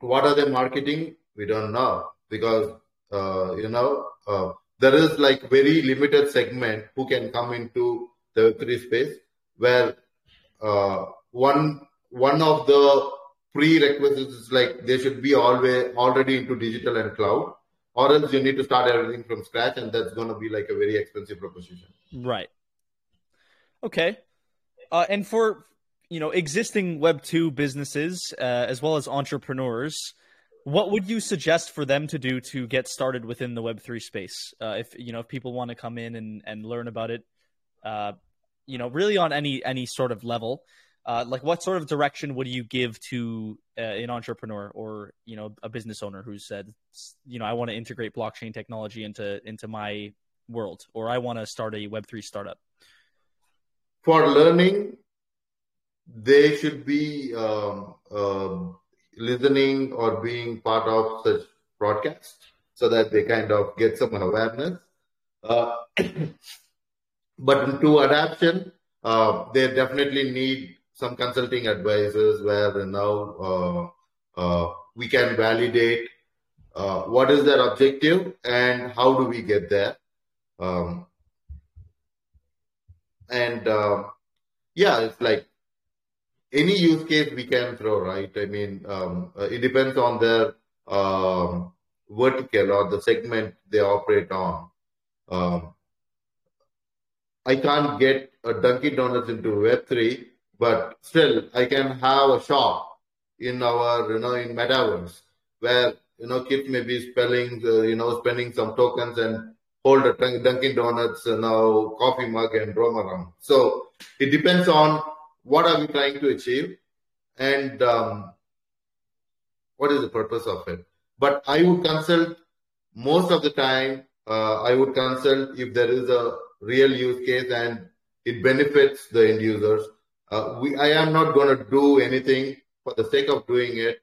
what are they marketing? We don't know because uh, you know uh, there is like very limited segment who can come into the Web3 space where uh, one one of the prerequisites is like they should be always already into digital and cloud or else you need to start everything from scratch and that's going to be like a very expensive proposition right Okay. Uh, and for you know existing Web two businesses uh, as well as entrepreneurs, what would you suggest for them to do to get started within the Web three space? Uh, if you know if people want to come in and, and learn about it, uh, you know, really on any any sort of level, uh, like what sort of direction would you give to uh, an entrepreneur or you know a business owner who said, you know, I want to integrate blockchain technology into into my world, or I want to start a Web three startup? for learning, they should be um, uh, listening or being part of such broadcasts so that they kind of get some awareness. But to adaptation, uh, they definitely need some consulting advisors where now uh, uh, we can validate uh, what is their objective and how do we get there. Um, and uh, yeah, it's like any use case we can throw, right? I mean, um, uh, it depends on their um, vertical or the segment they operate on. Um, I can't get a Dunkin' Donuts into Web3, but still I can have a shop in our, you know, in metaverse where, you know, kids may be spelling, uh, you know, spending some tokens and hold a Dunkin' Donuts, you know, coffee mug and roam around. So it depends on what are we trying to achieve and um, what is the purpose of it. But I would consult most of the time. Uh, I would consult if there is a real use case and it benefits the end users. Uh, we, I am not going to do anything for the sake of doing it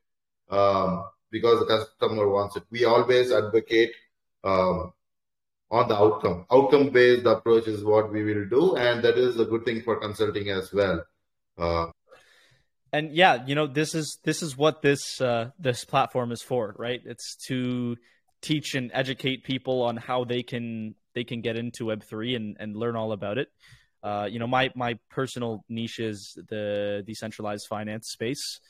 um, because the customer wants it. We always advocate um, on the outcome. Outcome based approach is what we will do, and that is a good thing for consulting as well. Uh, and yeah, you know this is this is what this uh, this platform is for, right? It's to teach and educate people on how they can they can get into Web three and and learn all about it. Uh, you know, my my personal niche is the decentralized finance space.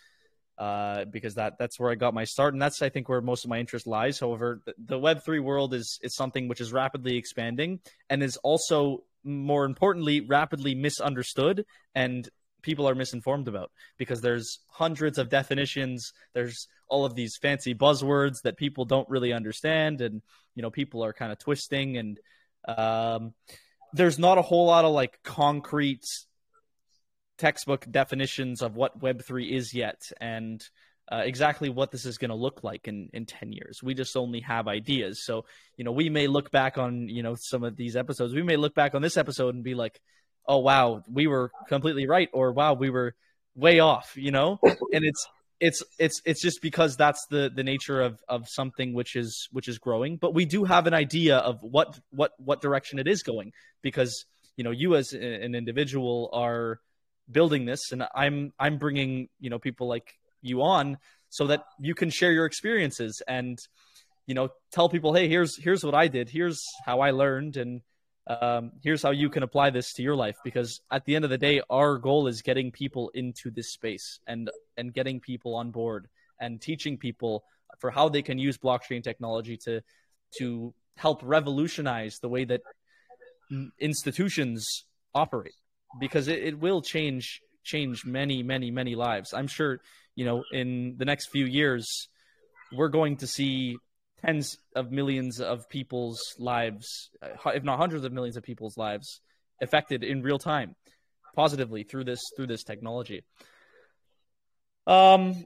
Uh, because that that's where I got my start, and that's I think where most of my interest lies. However, the, the Web three world is is something which is rapidly expanding and is also more importantly rapidly misunderstood and people are misinformed about because there's hundreds of definitions there's all of these fancy buzzwords that people don't really understand and you know people are kind of twisting and um, there's not a whole lot of like concrete textbook definitions of what web3 is yet and uh, exactly what this is going to look like in, in 10 years. We just only have ideas. So you know we may look back on you know some of these episodes. We may look back on this episode and be like oh wow, we were completely right, or wow, we were way off, you know? And it's it's it's it's just because that's the the nature of of something which is which is growing. But we do have an idea of what what what direction it is going because you know you as an individual are building this and i'm i'm bringing you know people like you on so that you can share your experiences and you know tell people hey here's here's what i did. Here's how i learned and um, here's how you can apply this to your life because at the end of the day our goal is getting people into this space and and getting people on board and teaching people for how they can use blockchain technology to to help revolutionize the way that institutions operate because it, it will change change many many many lives. I'm sure you know in the next few years we're going to see tens of millions of people's lives, uh, if not hundreds of millions of people's lives, affected in real time, positively through this through this technology. Um,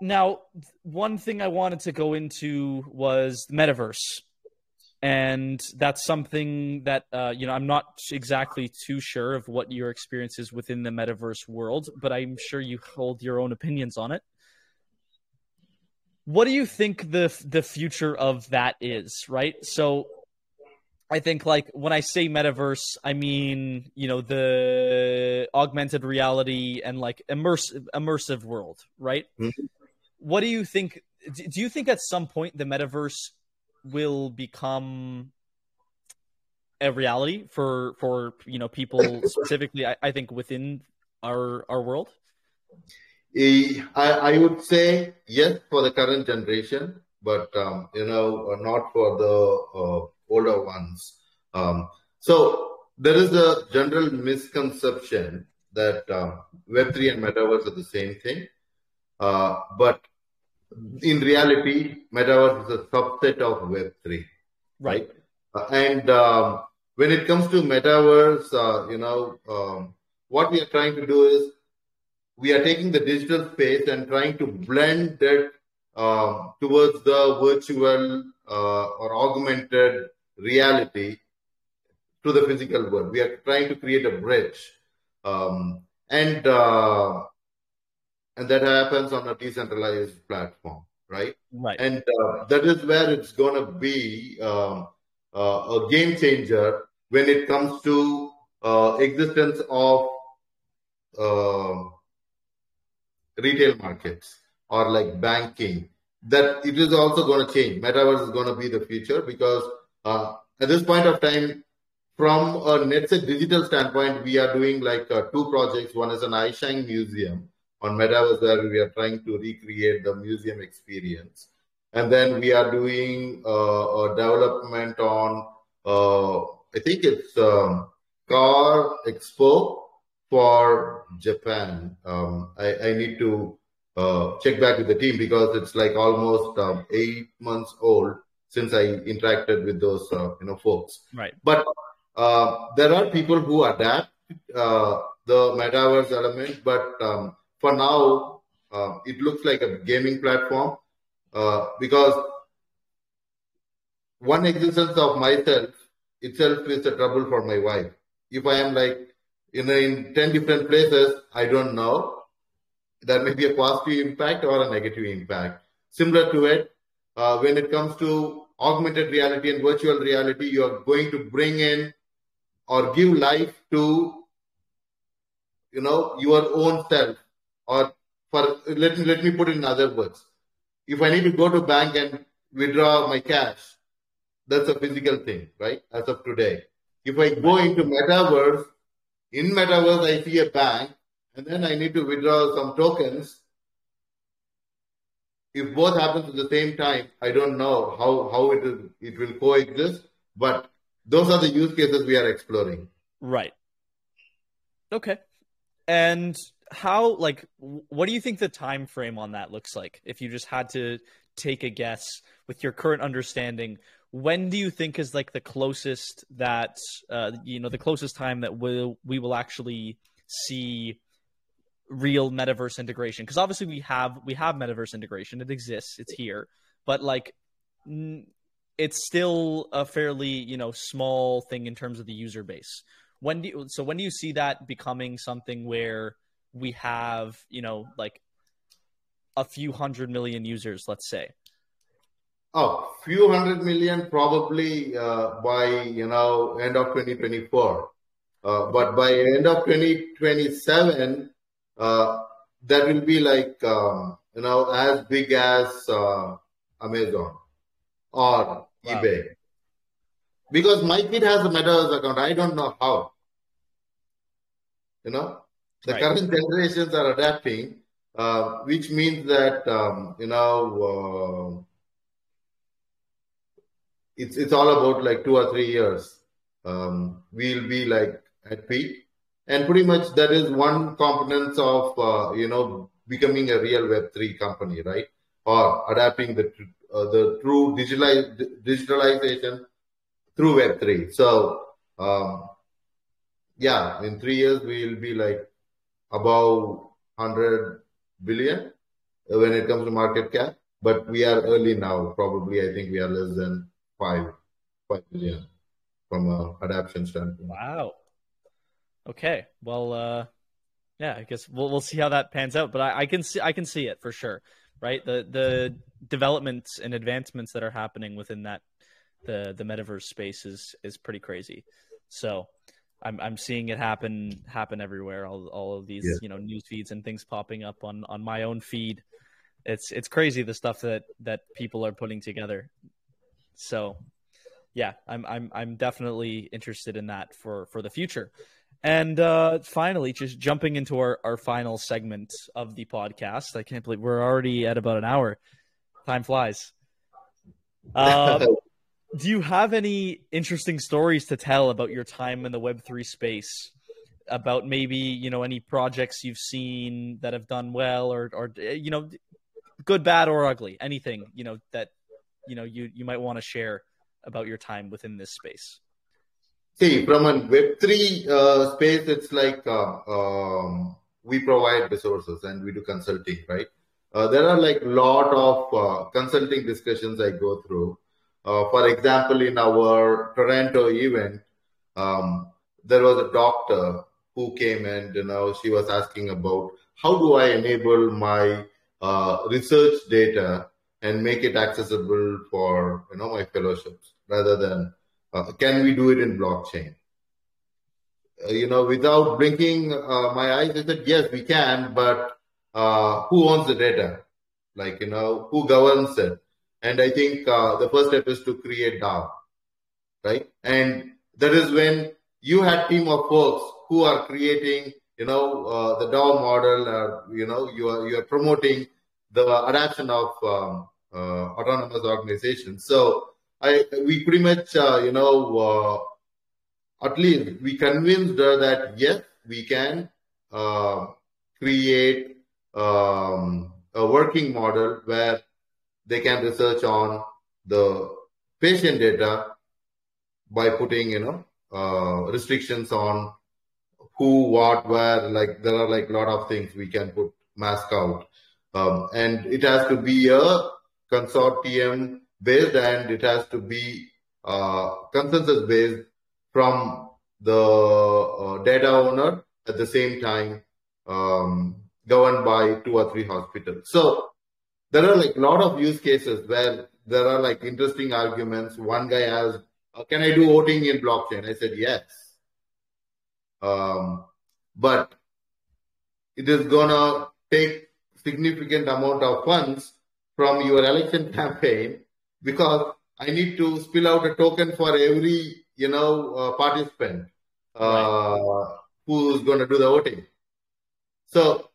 now, one thing I wanted to go into was the metaverse, and that's something that uh, you know I'm not exactly too sure of what your experience is within the metaverse world, but I'm sure you hold your own opinions on it what do you think the the future of that is right? So i think like when i say metaverse i mean you know the augmented reality and like immersive immersive world right? Mm-hmm. what do you think do you think at some point the metaverse will become a reality for for you know people specifically I, I think within our our world I, I would say yes for the current generation, but um, you know not for the uh, older ones. Um, so there is a general misconception that uh, Web3 and Metaverse are the same thing, uh, but in reality, Metaverse is a subset of Web3, right? Uh, and um, when it comes to Metaverse, uh, you know um, what we are trying to do is we are taking the digital space and trying to blend that uh, towards the virtual uh, or augmented reality to the physical world. We are trying to create a bridge, um, and uh, and that happens on a decentralized platform, right? Right. And uh, that is where it's going to be. Um, uh, a game changer when it comes to uh, existence of uh, retail markets or like banking. That it is also going to change. Metaverse is going to be the future because uh, at this point of time, from a NetSec digital standpoint, we are doing like uh, two projects. One is an iShine museum on Metaverse where we are trying to recreate the museum experience. And then we are doing uh, a development on, uh, I think it's um, Car Expo for Japan. Um, I, I, need to uh, check back with the team because it's like almost um, eight months old since I interacted with those uh, you know folks. Right. But uh, there are people who adapt uh, the metaverse element, but um, for now, uh, it looks like a gaming platform uh, because one existence of myself itself is a trouble for my wife. If I am like know in 10 different places, I don't know. There may be a positive impact or a negative impact. Similar to it, uh, when it comes to augmented reality and virtual reality, you are going to bring in or give life to you know your own self or for let me let me put it in other words. If I need to go to bank and withdraw my cash, that's a physical thing, right? As of today. If I go into metaverse, in metaverse I see a bank and then I need to withdraw some tokens. If both happens at the same time, I don't know how, how it, is, it will coexist, but those are the use cases we are exploring. Right. Okay. And how like what do you think the time frame on that looks like if you just had to take a guess with your current understanding when do you think is like the closest that uh, you know the closest time that we'll we will actually see real metaverse integration? Because obviously we have we have metaverse integration. It exists. It's here. But like it's still a fairly you know small thing in terms of the user base. When do you, so when do you see that becoming something where we have, you know, like a few hundred million users, let's say? Oh, few hundred million probably uh, by you know end of 2024. Uh, but by end of 2027, uh, that will be like um, you know as big as uh, Amazon or wow. eBay. Because my kid has a Metaverse account. I don't know how. You know, the right. current generations are adapting, uh, which means that um, you know uh, it's it's all about like two or three years. Um, we'll be like at peak, and pretty much that is one component of uh, you know becoming a real Web three company, right? Or adapting the uh, the true digitalize, digitalization through Web three. So um, yeah, in three years we'll be like above 100 billion when it comes to market cap, but we are early now. Probably, I think we are less than five, five billion from a adaptation standpoint. Wow. Okay. Well, uh, yeah, I guess we'll we'll see how that pans out. But I, I can see I can see it for sure. Right. The the developments and advancements that are happening within that the the metaverse space is is pretty crazy. So I'm I'm seeing it happen happen everywhere. All all of these yeah. you know news feeds and things popping up on on my own feed. It's it's crazy the stuff that that people are putting together. So, yeah, I'm I'm I'm definitely interested in that for for the future. And uh, finally, just jumping into our, our final segment of the podcast. I can't believe we're already at about an hour. Time flies. Uh, do you have any interesting stories to tell about your time in the Web3 space? About maybe, you know, any projects you've seen that have done well or, or you know, good, bad, or ugly? Anything, you know, that, you know, you, you might want to share about your time within this space? See, from a Web3 uh, space, it's like uh, um, we provide resources and we do consulting, right? Uh, there are like a lot of uh, consulting discussions I go through uh, for example, in our Toronto event, um, there was a doctor who came and you know she was asking about how do I enable my uh, research data and make it accessible for you know my fellowships rather than uh, can we do it in blockchain? Uh, you know, without blinking uh, my eyes, I said, yes, we can, but uh, who owns the data? Like, you know, who governs it? And I think uh, the first step is to create DAO, right? And that is when you had team of folks who are creating, you know, uh, the DAO model, you know, you are, you are promoting the adoption of um, autonomous organizations. So I, we pretty much, you know, at least we convinced her that yes, we can uh, create um, a working model where they can research on the patient data by putting, you know, uh, restrictions on who, what, where. Like there are like a lot of things we can put mask out, um, and it has to be a consortium based, and it has to be uh, consensus based from the uh, data owner at the same time um, governed by two or three hospitals. So there are like a lot of use cases where there are like interesting arguments. One guy asked, uh, "Can I do voting in blockchain?" I said, "Yes," um, but it is gonna take significant amount of funds from your election campaign because I need to spill out a token for every you know, uh, participant uh, right. who's going to do the voting. So,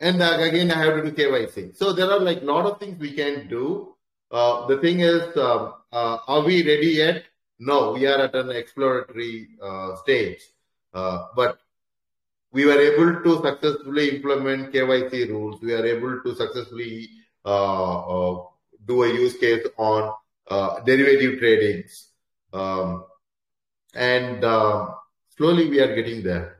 and uh, again, I have to do KYC. So there are like a lot of things we can do. Uh, the thing is, um, uh, are we ready yet? No, we are at an exploratory uh, stage. but we were able to successfully implement KYC rules. We are able to successfully do a use case on derivative tradings. Um, and uh, slowly we are getting there.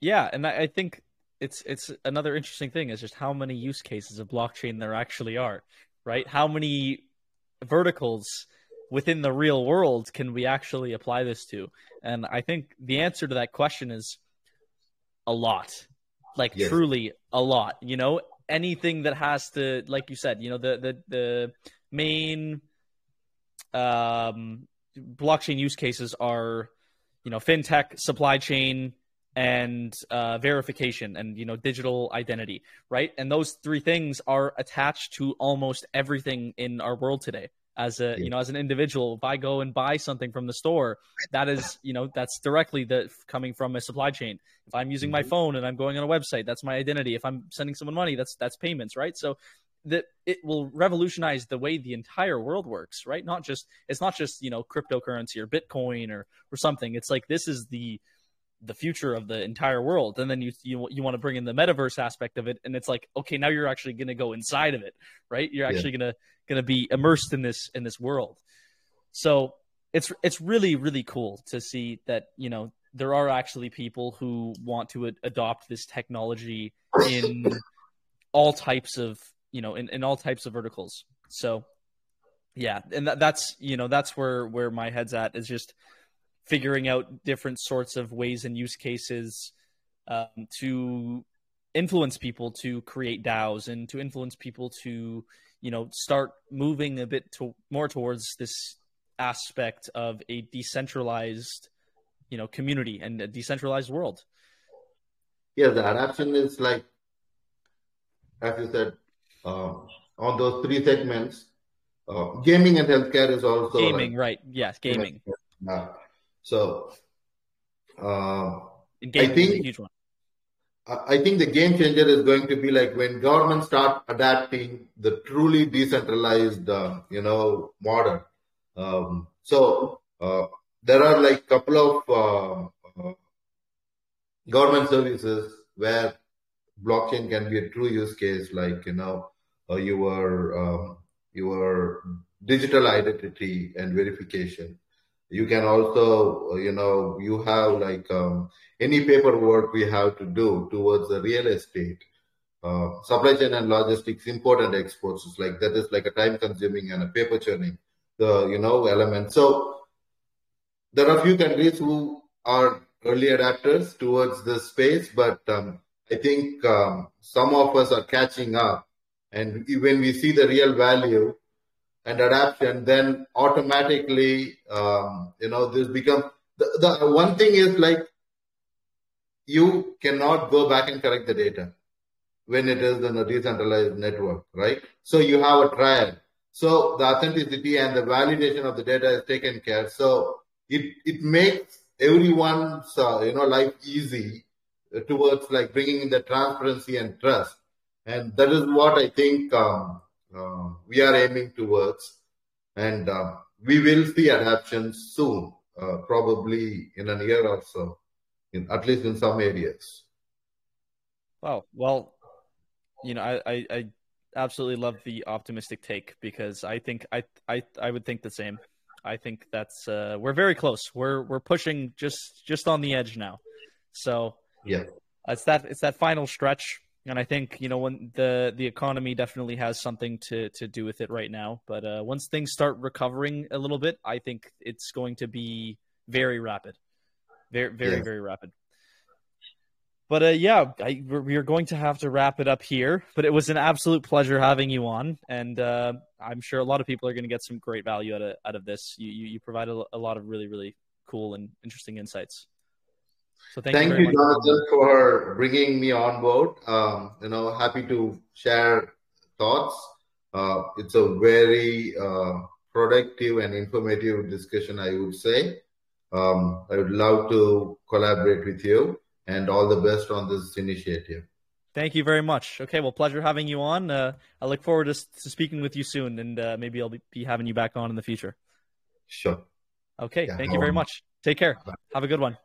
Yeah, and I, I think it's it's another interesting thing is just how many use cases of blockchain there actually are, right? How many verticals within the real world can we actually apply this to? And I think the answer to that question is a lot. Like yes. truly a lot. You know, anything that has to like you said, you know, the the the main um, blockchain use cases are, you know, fintech, supply chain, and uh, verification, and you know, digital identity, right? And those three things are attached to almost everything in our world today. As a, you know, as an individual, if I go and buy something from the store, that is, you know, that's directly the coming from a supply chain. If I'm using my mm-hmm. phone and I'm going on a website, that's my identity. If I'm sending someone money, that's that's payments, right? So that it will revolutionize the way the entire world works, right? Not just it's not just you know cryptocurrency or Bitcoin or or something. It's like this is the the future of the entire world, and then you you you want to bring in the metaverse aspect of it, and it's like okay, now you're actually going to go inside of it, right? You're actually yeah. gonna gonna be immersed in this in this world. So it's it's really really cool to see that you know there are actually people who want to ad- adopt this technology in all types of you know, in, in all types of verticals. So yeah, and that, that's, you know, that's where, where my head's at is just figuring out different sorts of ways and use cases um, to influence people to create DAOs and to influence people to, you know, start moving a bit to more towards this aspect of a decentralized, you know, community and a decentralized world. Yeah, the adoption is like, as you said, uh, on those three segments. Uh, gaming and healthcare is also gaming, like, right? Yes, gaming. Yeah. So, uh, I think. I think the game changer is going to be like when governments start adapting the truly decentralized, uh, you know, model. Um, so uh, there are like couple of uh, uh, government services where blockchain can be a true use case, like you know, uh, your um, your digital identity and verification. You can also, uh, you know, you have like um, any paperwork we have to do towards the real estate, uh, supply chain and logistics, import and exports. It's like that is like a time consuming and a paper churning, the you know element. So there are a few countries who are early adapters towards this space, but um, I think um, some of us are catching up and when we see the real value, and adaptation, then automatically, um, you know, this become the, the one thing is like you cannot go back and correct the data when it is in a decentralized network, right? So you have a trial. So the authenticity and the validation of the data is taken care. So it it makes everyone's uh, you know life easy towards like bringing in the transparency and trust, and that is what I think um, we are aiming towards, and uh, we will see adaptations soon, uh, probably in a year or so, in at least in some areas. Wow. Well, you know, I, I, I absolutely love the optimistic take because I think I I I would think the same. I think that's uh, we're very close. We're we're pushing just just on the edge now. So yeah, it's that it's that final stretch, and I think you know when the the economy definitely has something to to do with it right now. But uh, once things start recovering a little bit, I think it's going to be very rapid, very very yeah. very rapid. But uh, yeah, I, we're going to have to wrap it up here. But it was an absolute pleasure having you on, and uh, I'm sure a lot of people are going to get some great value out of out of this. You you, you provided a lot of really really cool and interesting insights. So thank, thank you, you Jonathan, for bringing me on board. Um, you know, happy to share thoughts. Uh, it's a very uh, productive and informative discussion, I would say. Um, I would love to collaborate with you and all the best on this initiative. Thank you very much. Okay, well, pleasure having you on. Uh, I look forward to, to, speaking with you soon, and uh, maybe I'll be, be, having you back on in the future. Sure. Okay, yeah, thank you very much. Take care. Have a good one.